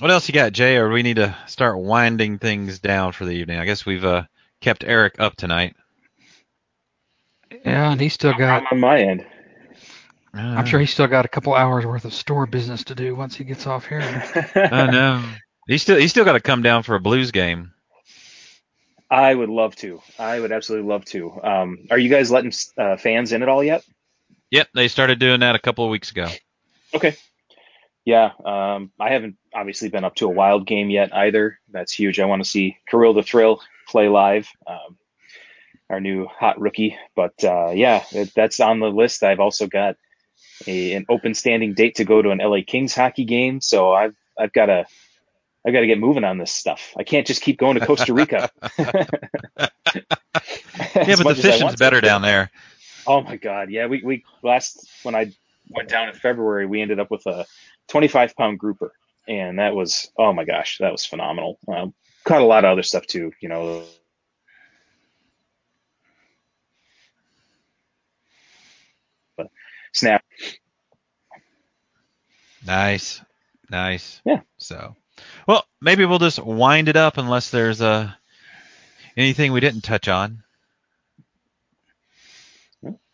What else you got, Jay? Or we need to start winding things down for the evening. I guess we've uh, kept Eric up tonight. Yeah, and he's still got. I'm on my end. I'm sure he's still got a couple hours worth of store business to do once he gets off here. (laughs) I know. He's still he's still got to come down for a Blues game. I would love to. I would absolutely love to. Um, are you guys letting uh, fans in at all yet? Yep, they started doing that a couple of weeks ago. Okay. Yeah, um, I haven't obviously been up to a wild game yet either. That's huge. I want to see Kirill the Thrill play live, um, our new hot rookie. But uh, yeah, it, that's on the list. I've also got a, an open standing date to go to an LA Kings hockey game, so I've I've got to I've got to get moving on this stuff. I can't just keep going to Costa Rica. (laughs) (laughs) yeah, but the fishing's better down there. Oh my god, yeah. We we last when I went down in February, we ended up with a 25 pound grouper, and that was oh my gosh, that was phenomenal. Um, caught a lot of other stuff too, you know. But snap. Nice, nice. Yeah. So, well, maybe we'll just wind it up unless there's uh, anything we didn't touch on.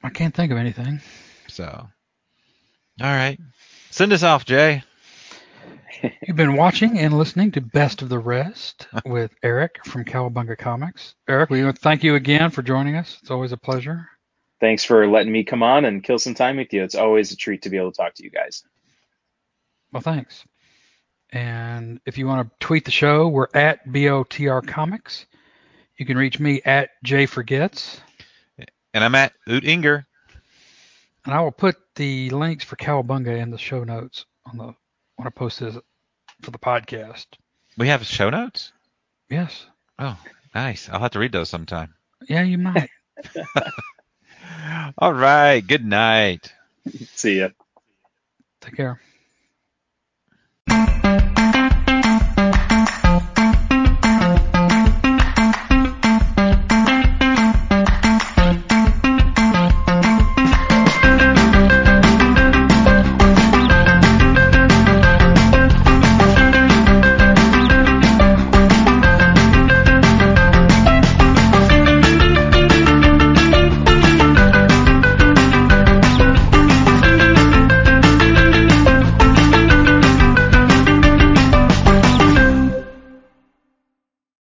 I can't think of anything. So, all right, send us off, Jay. You've been watching and listening to Best of the Rest (laughs) with Eric from Cowabunga Comics. Eric, we want to thank you again for joining us. It's always a pleasure. Thanks for letting me come on and kill some time with you. It's always a treat to be able to talk to you guys. Well, thanks. And if you want to tweet the show, we're at BOTR Comics. You can reach me at Jay Forgets. And I'm at Oot Inger. And I will put the links for Cowabunga in the show notes on the when I post this for the podcast. We have show notes? Yes. Oh, nice. I'll have to read those sometime. Yeah, you might. (laughs) All right. Good night. (laughs) See ya. Take care.